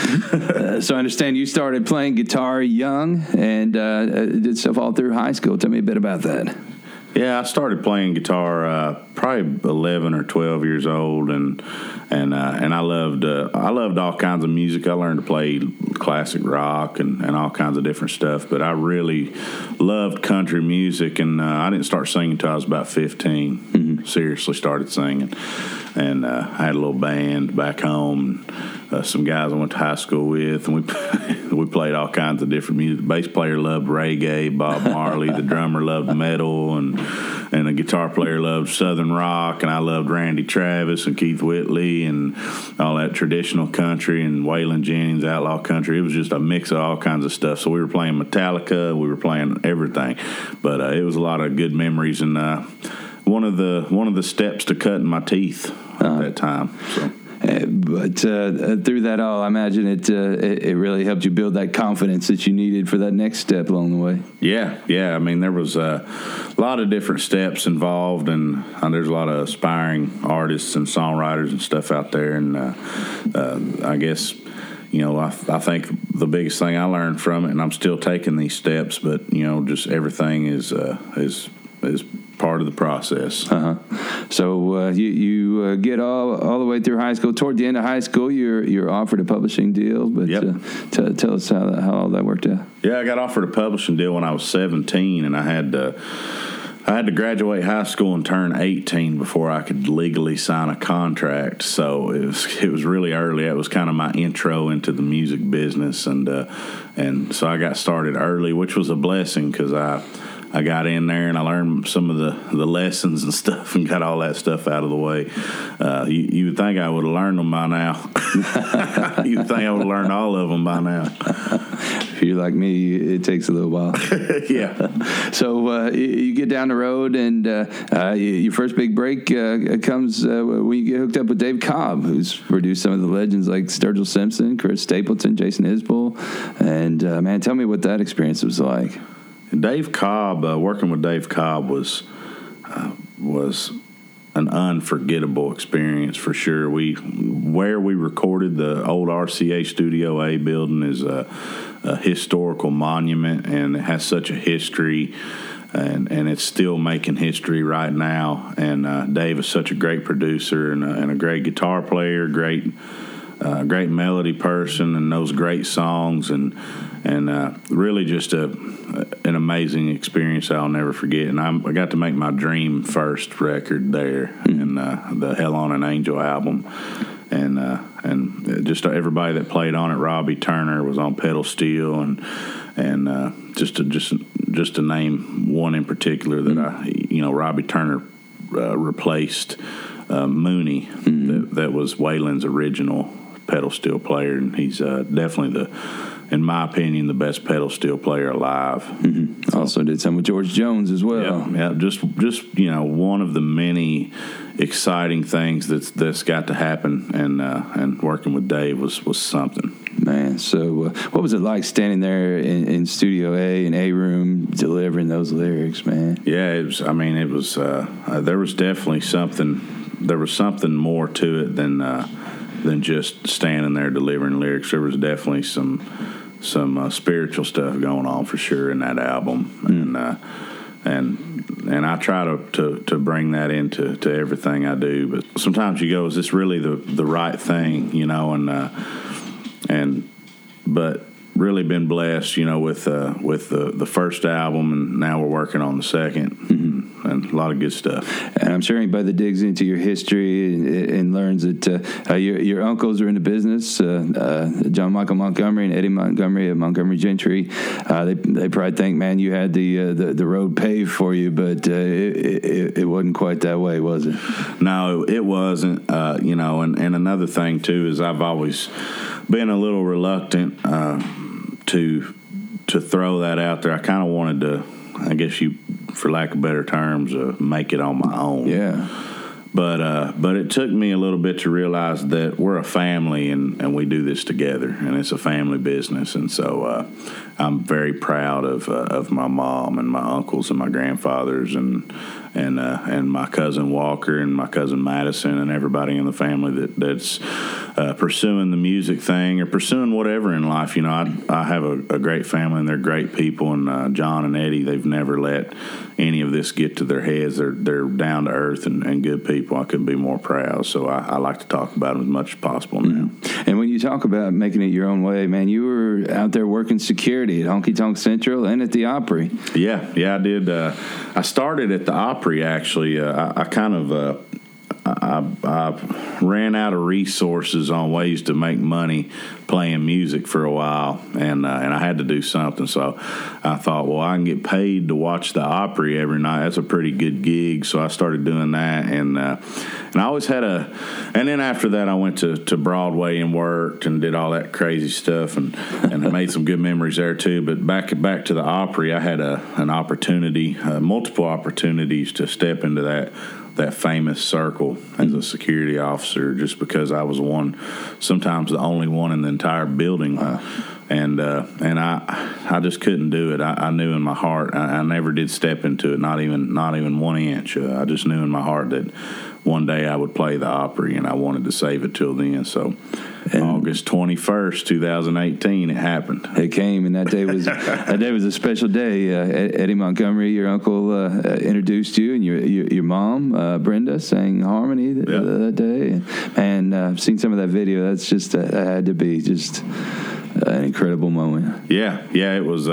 S8: [laughs]
S3: Uh, so I understand you started playing guitar young and uh, uh, did stuff all through high school. Tell me a bit about that.
S8: Yeah, I started playing guitar uh, probably eleven or twelve years old, and and uh, and I loved uh, I loved all kinds of music. I learned to play classic rock and, and all kinds of different stuff. But I really loved country music, and uh, I didn't start singing until I was about 15 Seriously, started singing, and uh, I had a little band back home. Uh, some guys I went to high school with, and we [laughs] we played all kinds of different music. The bass player loved reggae, Bob [laughs] Marley. the drummer loved metal, and and the guitar player loved southern rock, and I loved Randy Travis and Keith Whitley and all that traditional country and Waylon Jennings outlaw country. It was just a mix of all kinds of stuff. So we were playing Metallica, we were playing everything, but uh, it was a lot of good memories and. Uh, one of the one of the steps to cutting my teeth at that time. So.
S3: Uh, but uh, through that all, I imagine it, uh, it it really helped you build that confidence that you needed for that next step along the way.
S8: Yeah, yeah. I mean, there was a lot of different steps involved, and uh, there's a lot of aspiring artists and songwriters and stuff out there. And uh, uh, I guess, you know, I, I think the biggest thing I learned from it, and I'm still taking these steps, but you know, just everything is uh, is is part of the process.
S3: Uh-huh. So uh, you you uh, get all all the way through high school. Toward the end of high school, you're you're offered a publishing deal. But
S8: Yep.
S3: uh, t- tell us how that, how all that worked out.
S8: Yeah, I got offered a publishing deal when I was 17, and I had to. I had to graduate high school and turn 18 before I could legally sign a contract. So it was [laughs] it was really early. It was kind of my intro into the music business, and uh, and so I got started early, which was a blessing because I I got in there and I learned some of the, the lessons and stuff and got all that stuff out of the way. Uh, you, you would think I would have learned them by now. [laughs] you would think I would have learned all of them by now.
S3: If you're like me, it takes a little while. [laughs] [laughs]
S8: yeah.
S3: so uh, you, get down the road, and uh, uh, your first big break uh, comes uh, when you get hooked up with Dave Cobb, who's produced some of the legends like Sturgill Simpson, Chris Stapleton, Jason Isbell, and uh, man, tell me what that experience was like.
S8: Dave Cobb, uh, working with Dave Cobb was uh, was an unforgettable experience for sure. We where we recorded the old RCA Studio A building is a, a historical monument, and it has such a history. And, and it's still making history right now. And uh, Dave is such a great producer and a, and a great guitar player, great uh, great melody person and knows great songs and and uh, really just a an amazing experience I'll never forget. And I'm, I got to make my dream first record there in uh, the Hell on an Angel album. And uh, and just everybody that played on it, Robbie Turner was on pedal steel, and and uh, just to just just to name one in particular that I you know Robbie Turner uh, replaced uh, Mooney, that, that was Waylon's original pedal steel player, and he's uh, definitely the, in my opinion, the best pedal steel player alive.
S3: Also did some with George Jones as well.
S8: Yeah, yeah, just just you know, one of the many exciting things that's that's got to happen, and uh, and working with Dave was was something.
S3: Man, so uh, what was it like standing there in, in Studio A and A room delivering those lyrics, man?
S8: Yeah, it was. I mean, it was. Uh, uh, there was definitely something. There was something more to it than uh, than just standing there delivering lyrics. There was definitely some some uh, spiritual stuff going on for sure in that album, and uh, and and I try to, to, to bring that into to everything I do. But sometimes you go, is this really the the right thing, you know? And uh, and but really been blessed, you know, with uh, with the the first album, and now we're working on the 2nd mm-hmm. and a lot of good stuff.
S3: And I'm sure anybody that digs into your history and, and learns that uh, uh, your your uncles are in the business, uh, uh, John Michael Montgomery and Eddie Montgomery of Montgomery Gentry. Uh, they they probably think, man, you had the the, the, road paved for you, but it, it, it wasn't quite that way, was it?
S8: No, it wasn't. you know, and and another thing too is I've always been a little reluctant to to throw that out there. I kind of wanted to, I guess you, for lack of better terms, uh, make it on my own.
S3: Yeah.
S8: But uh, but it took me a little bit to realize that we're a family and, and we do this together and it's a family business and so uh, I'm very proud of uh, of my mom and my uncles and my grandfathers and and uh, and my cousin Walker and my cousin Madison and everybody in the family that that's uh, pursuing the music thing or pursuing whatever in life. You know, I I have a, a great family and they're great people. And uh, John and Eddie, they've never let any of this get to their heads. They're they're down to earth and, and good people. I couldn't be more proud. So I, I like to talk about them as much as possible now.
S3: And when you talk about making it your own way, man, you were out there working security at Honky Tonk Central and at the Opry.
S8: Yeah, yeah, I did. Uh, I started at the Opry actually. Uh, I, I, kind of. I, I, ran out of resources on ways to make money playing music for a while, and uh, and I had to do something. So I thought, well, I can get paid to watch the Opry every night. That's a pretty good gig. So I started doing that, and uh, and I always had a. And then after that, I went to, to Broadway and worked and did all that crazy stuff, and and made some good memories there too. But back back to the Opry, I had a an opportunity, uh, multiple opportunities to step into that that famous circle as a security officer just because I was one, sometimes the only one in the entire building. Uh, and uh, and I I just couldn't do it. I, I knew in my heart. I, I, never did step into it. Not even not even one inch. Uh, I just knew in my heart that one day I would play the Opry, and I wanted to save it till then. So, and August twenty first, two thousand eighteen, it happened.
S3: It came, and that day was [laughs] that day was a special day. Uh, Eddie Montgomery, your uncle, uh, uh, introduced you, and your your, your mom, uh, Brenda, sang harmony th- yep. that day. And uh, I've seen some of that video. That's just uh, that had to be just an incredible moment.
S8: Yeah, yeah, it was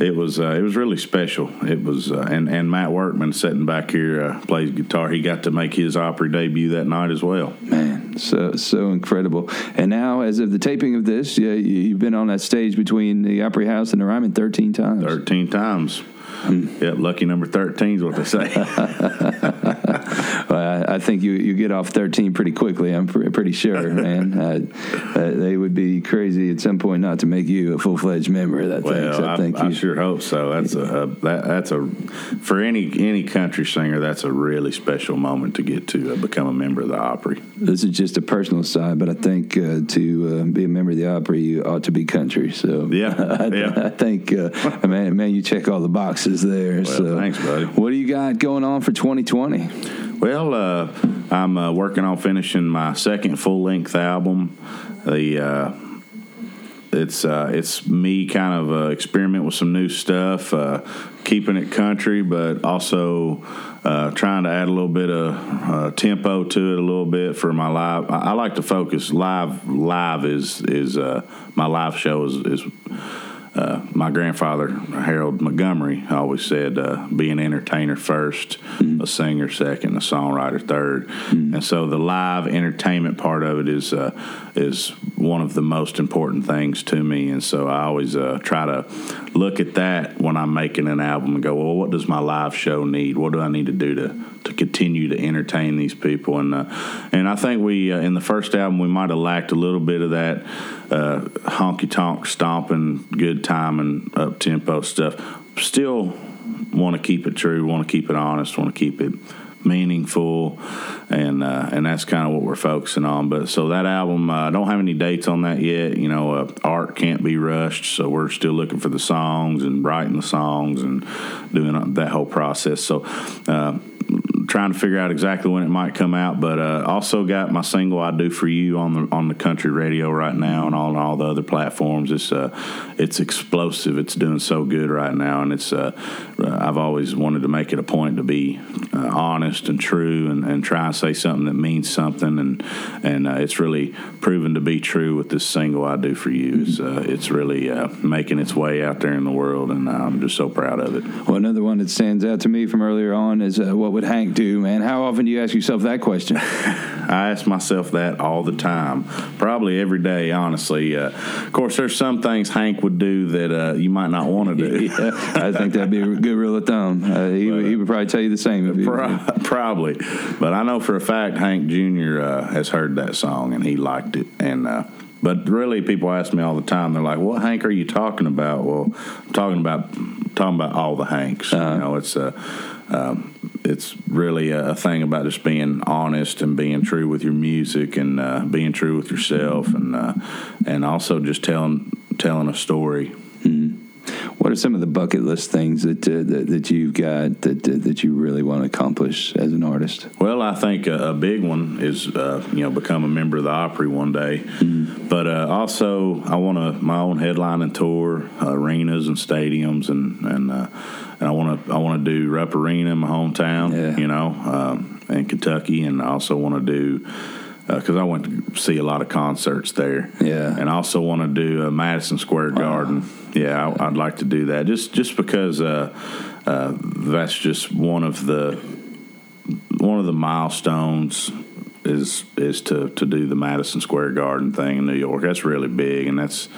S8: it was uh, it was really special. It was uh, and and Matt Workman sitting back here uh, plays guitar. He got to make his Opry debut that night as well.
S3: Man, so so incredible. And now, as of the taping of this, yeah, you've been on that stage between the Opry House and the Ryman thirteen times.
S8: Thirteen times. Mm. Yeah, lucky number thirteen is what they say. [laughs]
S3: well, I, I, think you, you get off thirteen pretty quickly. I'm pr- pretty sure, man. [laughs] Uh, uh, they would be crazy at some point not to make you a full fledged member of that
S8: well,
S3: thing.
S8: So I, think I, I sure hope so. That's a, a that, that's a for any any country singer. That's a really special moment to get to uh, become a member of the Opry.
S3: This is just a personal side, but I think uh, to uh, be a member of the Opry, you ought to be country. So
S8: yeah, [laughs] I,
S3: yeah. I think uh, man, man, you check all the boxes there.
S8: Well,
S3: so,
S8: thanks, buddy.
S3: What do you got going on for 2020?
S8: Well, uh, I'm uh, working on finishing my second full length album. The uh, it's uh, it's me kind of uh, experiment with some new stuff, uh, keeping it country, but also trying to add a little bit of tempo to it a little bit for my live. I, I, like to focus live. Live is is my live show is is uh, my grandfather Harold Montgomery always said, uh, "Be an entertainer 1st mm-hmm. a singer second, a songwriter 3rd mm-hmm. And so the live entertainment part of it is uh, is one of the most important things to me. And so I always uh, try to look at that when I'm making an album and go, "Well, what does my live show need? What do I need to do to to continue to entertain these people?" And uh, and I think we in the first album we might have lacked a little bit of that uh, honky tonk stomping, good time and up tempo stuff. Still want to keep it true, want to keep it honest, want to keep it meaningful, and uh, and that's kind of what we're focusing on. But so that album, I uh, don't have any dates on that yet. You know, uh, art can't be rushed, so we're still looking for the songs and writing the songs and doing that whole process. So uh, trying to figure out exactly when it might come out. But uh, also got my single "I Do for You" on the on the country radio right now and on all the other platforms. It's uh, it's explosive. It's doing so good right now, and it's uh, I've always wanted to make it a point to be uh, honest and true and, and try and say something that means something, and and uh, it's really proven to be true with this single "I Do for You." It's uh, it's really uh, making its way out there in the world, and I'm just so proud of it.
S3: Well, another one that stands out to me from earlier on is uh, what would Hank do, man? How often do you ask yourself that question? [laughs]
S8: I ask myself that all the time, probably every day, honestly. Uh, of course, there's some things Hank would do that uh, you might not want to do. [laughs]
S3: yeah, I think that'd be a good rule of thumb. Uh, he, would- he would probably tell you the same.
S8: Pro- [laughs] probably, but I know for a fact Hank Jr. Uh, has heard that song and he liked it. And uh, but really, people ask me all the time. They're like, "What Hank are you talking about?" Well, I'm talking about talking about all the Hanks. You know, it's a. Um, it's really a, thing about just being honest and being true with your music and uh, being true with yourself and uh, and also just telling telling a story.
S3: What are some of the bucket list things that uh, that, that you've got that uh, that you really want to accomplish as an artist?
S8: Well, I think a, a big one is uh, you know become a member of the Opry one day, but uh, also I want to my own headlining tour, arenas and stadiums, and and uh, and I want to I want to do Rupp Arena in my hometown,
S3: Yeah.
S8: you know, um, in Kentucky, and I also want to do. Because I went to see a lot of concerts there,
S3: Yeah.
S8: and I also want to do uh, Madison Square Garden. Yeah, I, I'd like to do that just just because uh, uh, that's just one of the one of the milestones is is to to do the Madison Square Garden thing in New York. That's really big, and that's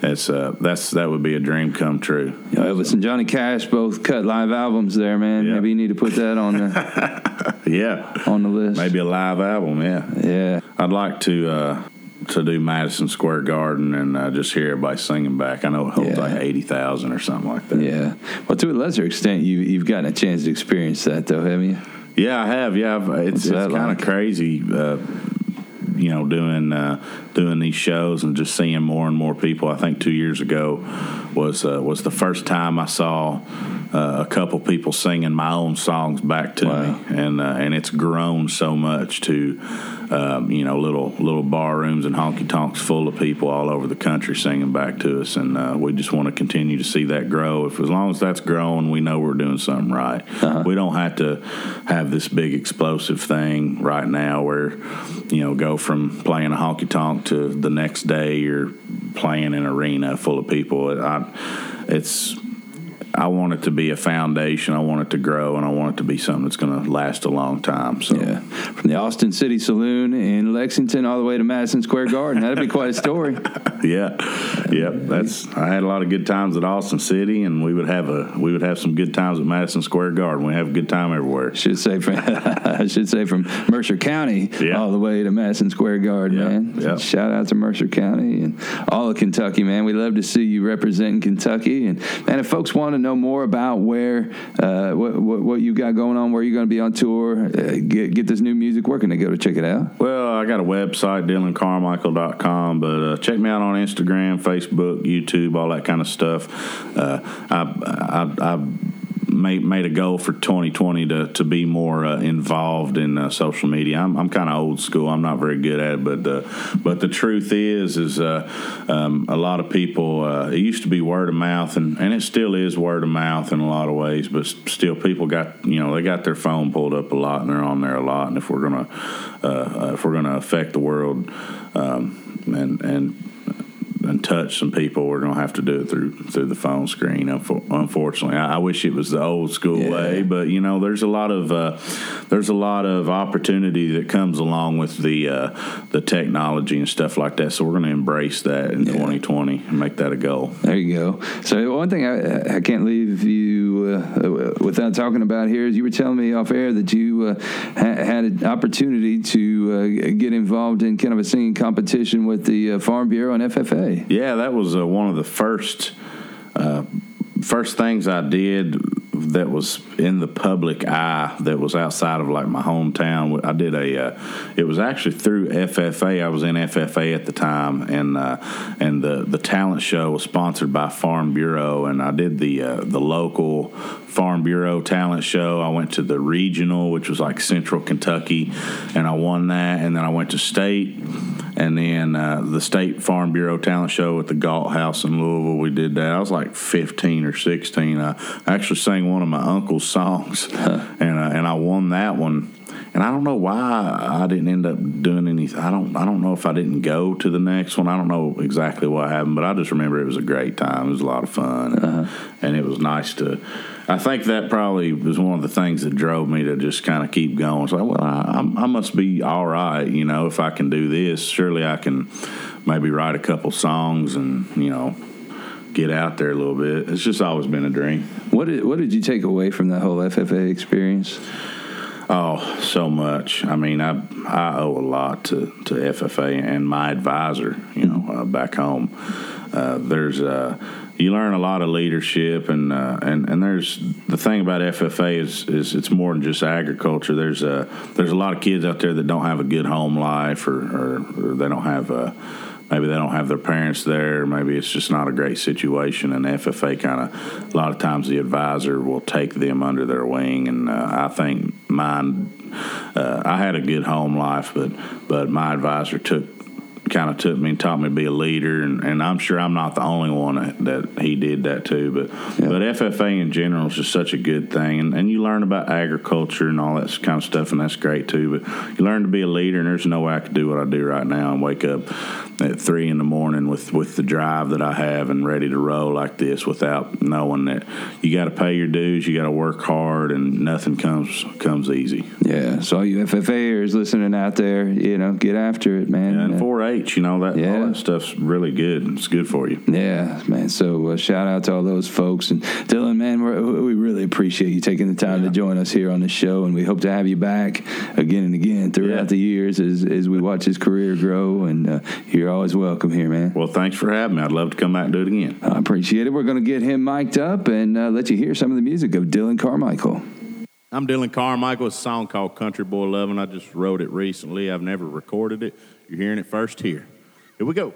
S8: that's uh, that's that would be a dream come true.
S3: You know, Elvis and Johnny Cash both cut live albums there, man.
S8: Yeah.
S3: Maybe you need to put that on the [laughs]
S8: Yeah,
S3: on the list.
S8: maybe a live album. Yeah,
S3: Yeah.
S8: I'd like to. Uh, to do Madison Square Garden and uh, just hear everybody singing back. I know it holds
S3: Yeah.
S8: like eighty thousand or something like that.
S3: Yeah. Well, to a lesser extent, you you've gotten a chance to experience that, though, haven't you?
S8: Yeah, I have. Yeah, I've, it's it's kind
S3: like?
S8: of crazy. Uh, you know, doing uh, doing these shows and just seeing more and more people. I think two years ago was uh, was the first time I saw uh, a couple people singing my own songs back to
S3: Wow.
S8: me, and uh, and it's grown so much to um, you know little little bar rooms and honky tonks full of people all over the country singing back to us, and uh, we just want to continue to see that grow. If as long as that's growing, we know we're doing something right. We don't have to have this big explosive thing right now where you know go from playing a honky tonk to the next day you're playing in an arena full of people. I, it's I want it to be a foundation. I want it to grow, and I want it to be something that's going to last a long time. So
S3: Yeah. From the Austin City Saloon in Lexington all the way to Madison Square Garden. That'd be quite a story. [laughs]
S8: yeah, yeah. That's I had a lot of good times at Austin City, and we would have a we would have some good times at Madison Square Garden. We have a good time everywhere.
S3: Should say from [laughs] I should say from Mercer County
S8: Yeah.
S3: all the way to Madison Square Garden,
S8: Yeah,
S3: man.
S8: yeah.
S3: Shout out to Mercer County and all of Kentucky, man. We love to see you representing Kentucky. And man, if folks want to know more about where uh, what, what what you got going on, where you're going to be on tour, uh, get get this new music working, they go to check it out.
S8: Well, I got a website, DillonCarmichael.com, but uh, check me out on Instagram, Facebook, YouTube, all that kind of stuff. Uh, I, I, I made, made a goal for 2020 to, to be more uh, involved in uh, social media. I'm, I'm kind of old school. I'm not very good at it, but uh, but the truth is, is uh, um, a lot of people. Uh, it used to be word of mouth, and, and it still is word of mouth in a lot of ways. But still, people got you know they got their phone pulled up a lot, and they're on there a lot. And if we're gonna uh, if we're gonna affect the world um, and and and touch some people, we're gonna have to do it through through the phone screen. Unfortunately, I, I wish it was the old school
S3: Yeah.
S8: way, but you know, there's a lot of uh, there's a lot of opportunity that comes along with the uh, the technology and stuff like that. So we're gonna embrace that in 2020 and make that a goal.
S3: There you go. So one thing I, I can't leave you uh, without talking about here is you were telling me off air that you uh, ha- had an opportunity to uh, get involved in kind of a singing competition with the uh, Farm Bureau and FFA.
S8: Yeah, that was uh, one of the first first things I did that was in the public eye that was outside of like my hometown. I did a. Uh, it was actually through FFA. I was in FFA at the time, and uh, and the the talent show was sponsored by Farm Bureau, and I did the uh, the local Farm Bureau talent show. I went to the regional, which was like Central Kentucky, and I won that. And then I went to state, and then uh, the State Farm Bureau talent show at the Galt House in Louisville. We did that. I was like 15 or 16. I actually sang one of my uncle's songs, huh. and uh, and I won that one and I don't know why I didn't end up doing anything. I don't I don't know if I didn't go to the next one. I don't know exactly what happened, but I just remember it was a great time. It was a lot of fun, uh-huh. and it was nice to. I think that probably was one of the things that drove me to just kind of keep going. So, well, I, I must be all right, you know, if I can do this. Surely I can maybe write a couple songs and you know get out there a little bit. It's just always been a dream.
S3: What did What did you take away from that whole FFA experience?
S8: Oh, so much. I mean, I I owe a lot to, to FFA and my advisor. You know, uh, back home, uh, there's uh, you learn a lot of leadership, and uh, and and there's the thing about FFA is is it's more than just agriculture. There's a there's a lot of kids out there that don't have a good home life, or, or, or they don't have a maybe they don't have their parents there. Maybe it's just not a great situation. And FFA kind of, a lot of times the advisor will take them under their wing. And uh, I think mine, uh, I had a good home life, but but my advisor took kind of took me and taught me to be a leader, and, and I'm sure I'm not the only one that, that he did that too. But yeah. but FFA in general is just such a good thing, and, and you learn about agriculture and all that kind of stuff, and that's great too. But you learn to be a leader, and there's no way I could do what I do right now and wake up at three in the morning with with the drive that I have and ready to roll like this without knowing that you got to pay your dues, you got to work hard, and nothing comes comes easy.
S3: Yeah. So all you FFAers listening out there, you know, get after it, man.
S8: Yeah, and 4-H, you know that yeah. all that stuff's really good. It's good for you.
S3: Yeah, man. So uh, shout out to all those folks and Dillon, man. we really appreciate you taking the time yeah. to join us here on the show, and we hope to have you back again and again throughout yeah. the years as as we watch his career grow and uh, you're always welcome here, man.
S8: Well, thanks for having me. I'd love to come back and do it again.
S3: I appreciate it. We're going to get him mic'd up and uh, let you hear some of the music of Dillon Carmichael.
S9: I'm Dillon Carmichael. It's a song called Country Boy Lovin'. I just wrote it recently. I've never recorded it. You're hearing it first here. Here we go.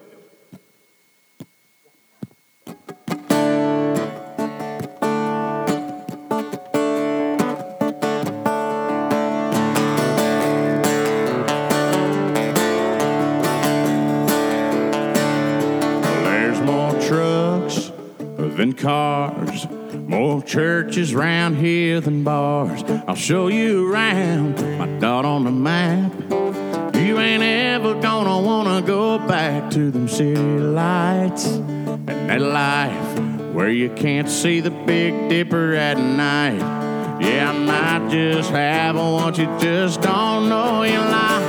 S9: There's more trucks than cars. More churches round here than bars. I'll show you around my dot on the map. Ain't ever gonna wanna go back to them city lights and that life where you can't see the Big Dipper at night. Yeah, I might just have what you just don't know you like.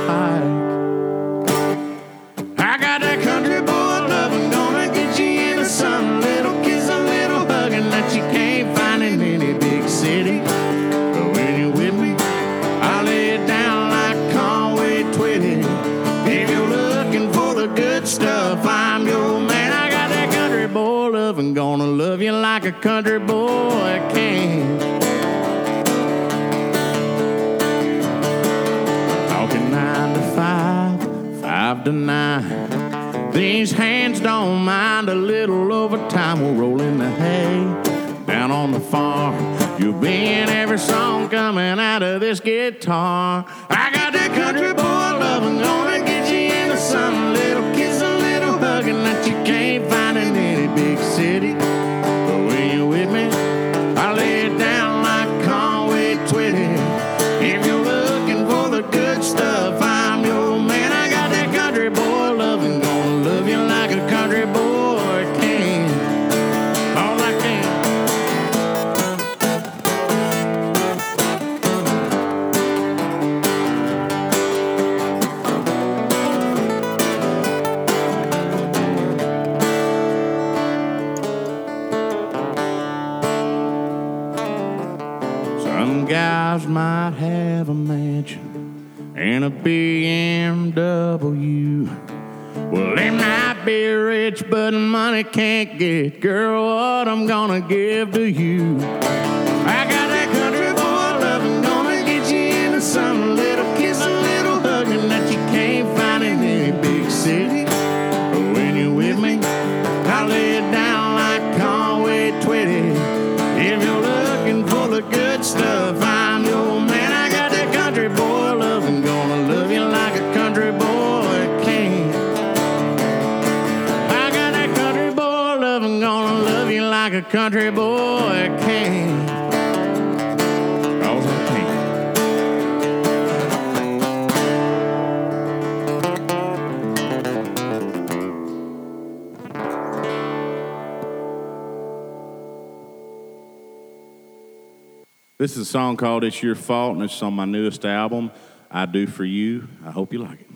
S9: Love you like a country boy can. Talking nine to five, five to nine. These hands don't mind a little overtime. We'll roll in the hay down on the farm. You'll be in every song coming out of this guitar. I got that country boy loving, gonna get you into some little have a mansion and a BMW. Well, they might be rich, but money can't get. Girl, what I'm gonna give to you. country boy king. Cause I This is a song called It's Your Fault, and it's on my newest album, I Do For You. I hope you like it.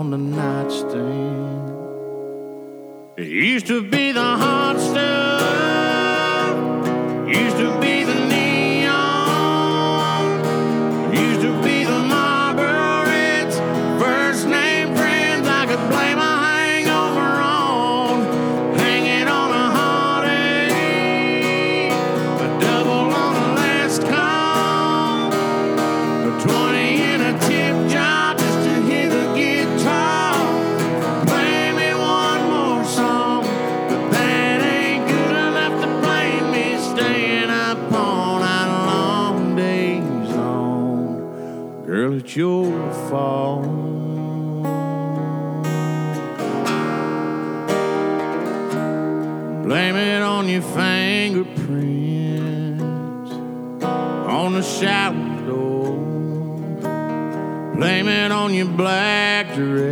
S9: on the nightstand. It used to be the hot stuff. Used to be. Blame it on your fingerprints on the shower door. Blame it on your black dress.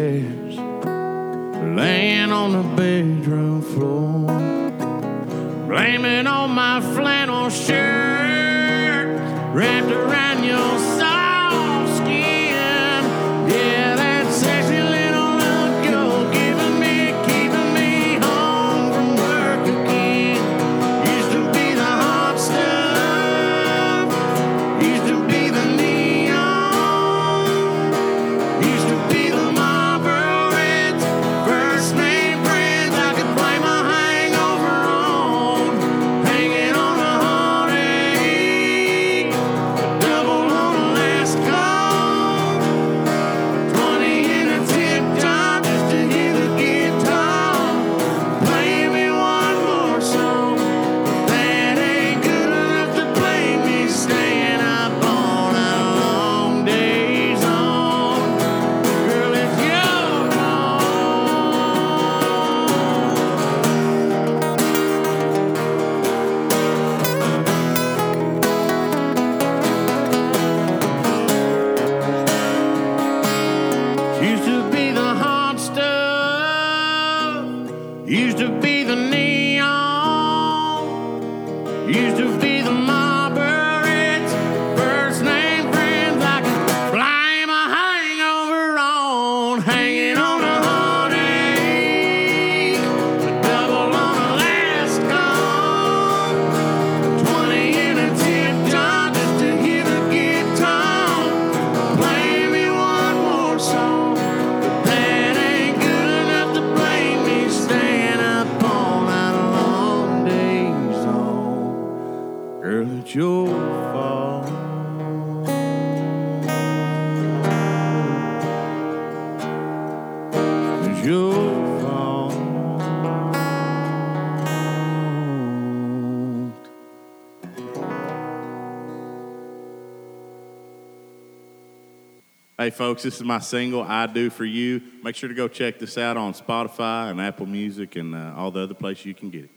S8: Hey, folks, this is my single, I Do For You. Make sure to go check this out on Spotify and Apple Music and uh, all the other places you can get it.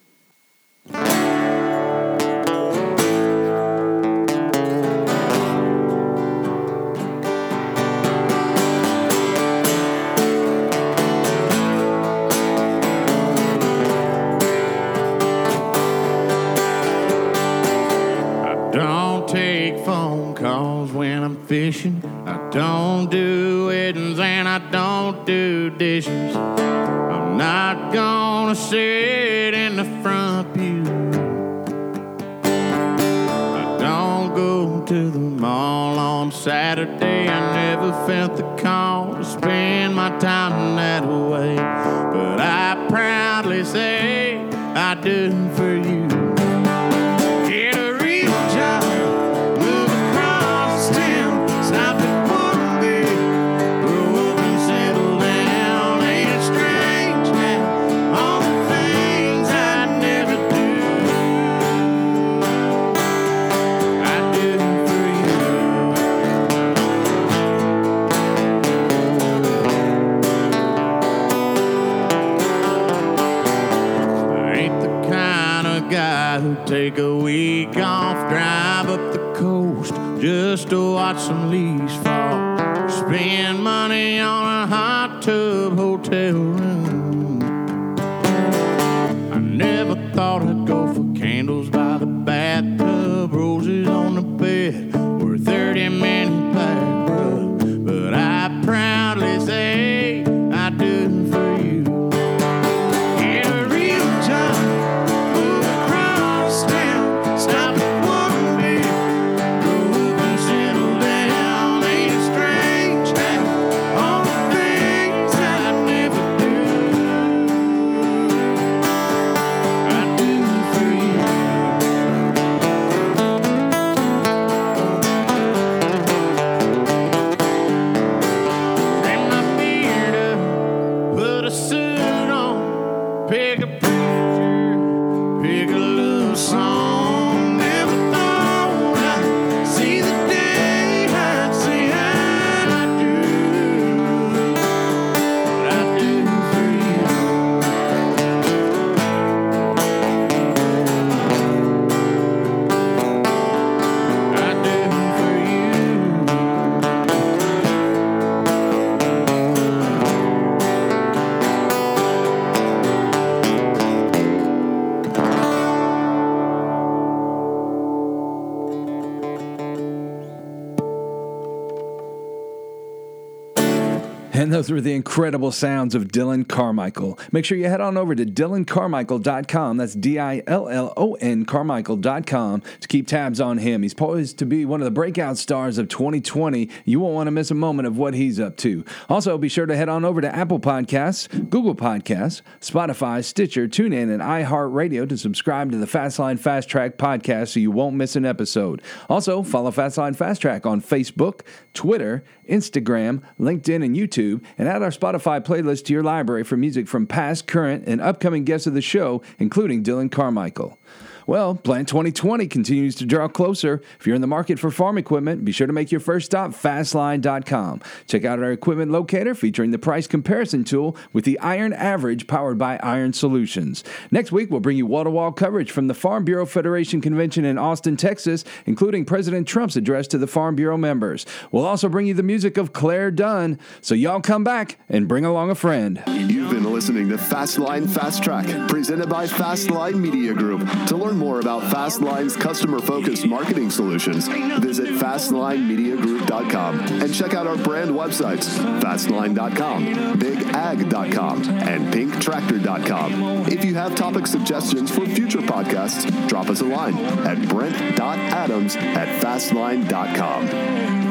S9: I don't take phone calls when I'm fishing. I'm not gonna sit in the front pew. I don't go to the mall on Saturday. I never felt the call to spend my time that way. But I proudly say I do for you. Take a week off, drive up the coast just to watch some leaves fall. Spend money
S3: those were the incredible sounds of Dillon Carmichael. Make sure you head on over to DillonCarmichael.com. That's D I L L O N Carmichael.com to keep tabs on him. He's poised to be one of the breakout stars of 2020. You won't want to miss a moment of what he's up to. Also, be sure to head on over to Apple Podcasts, Google Podcasts, Spotify, Stitcher, TuneIn, and iHeartRadio to subscribe to the Fastline Fast Track podcast so you won't miss an episode. Also, follow Fastline Fast Track on Facebook, Twitter, Instagram, LinkedIn, and YouTube, and add our Spotify playlist to your library for music from past, current, and upcoming guests of the show, including Dillon Carmichael. Well, Plant 2020 continues to draw closer. If you're in the market for farm equipment, be sure to make your first stop fastline.com. Check out our equipment locator featuring the price comparison tool with the Iron Average powered by Iron Solutions. Next week, we'll bring you wall to wall coverage from the Farm Bureau Federation Convention in Austin, Texas, including President Trump's address to the Farm Bureau members. We'll also bring you the music of Claire Dunn. So y'all come back and bring along a friend.
S2: You've been listening to Fastline Fast Track, presented by Fastline Media Group. To learn more about Fastline's customer focused marketing solutions, visit FastlineMediaGroup.com and check out our brand websites Fastline.com, BigAg.com, and PinkTractor.com. If you have topic suggestions for future podcasts, drop us a line at Brent.Adams at Fastline.com.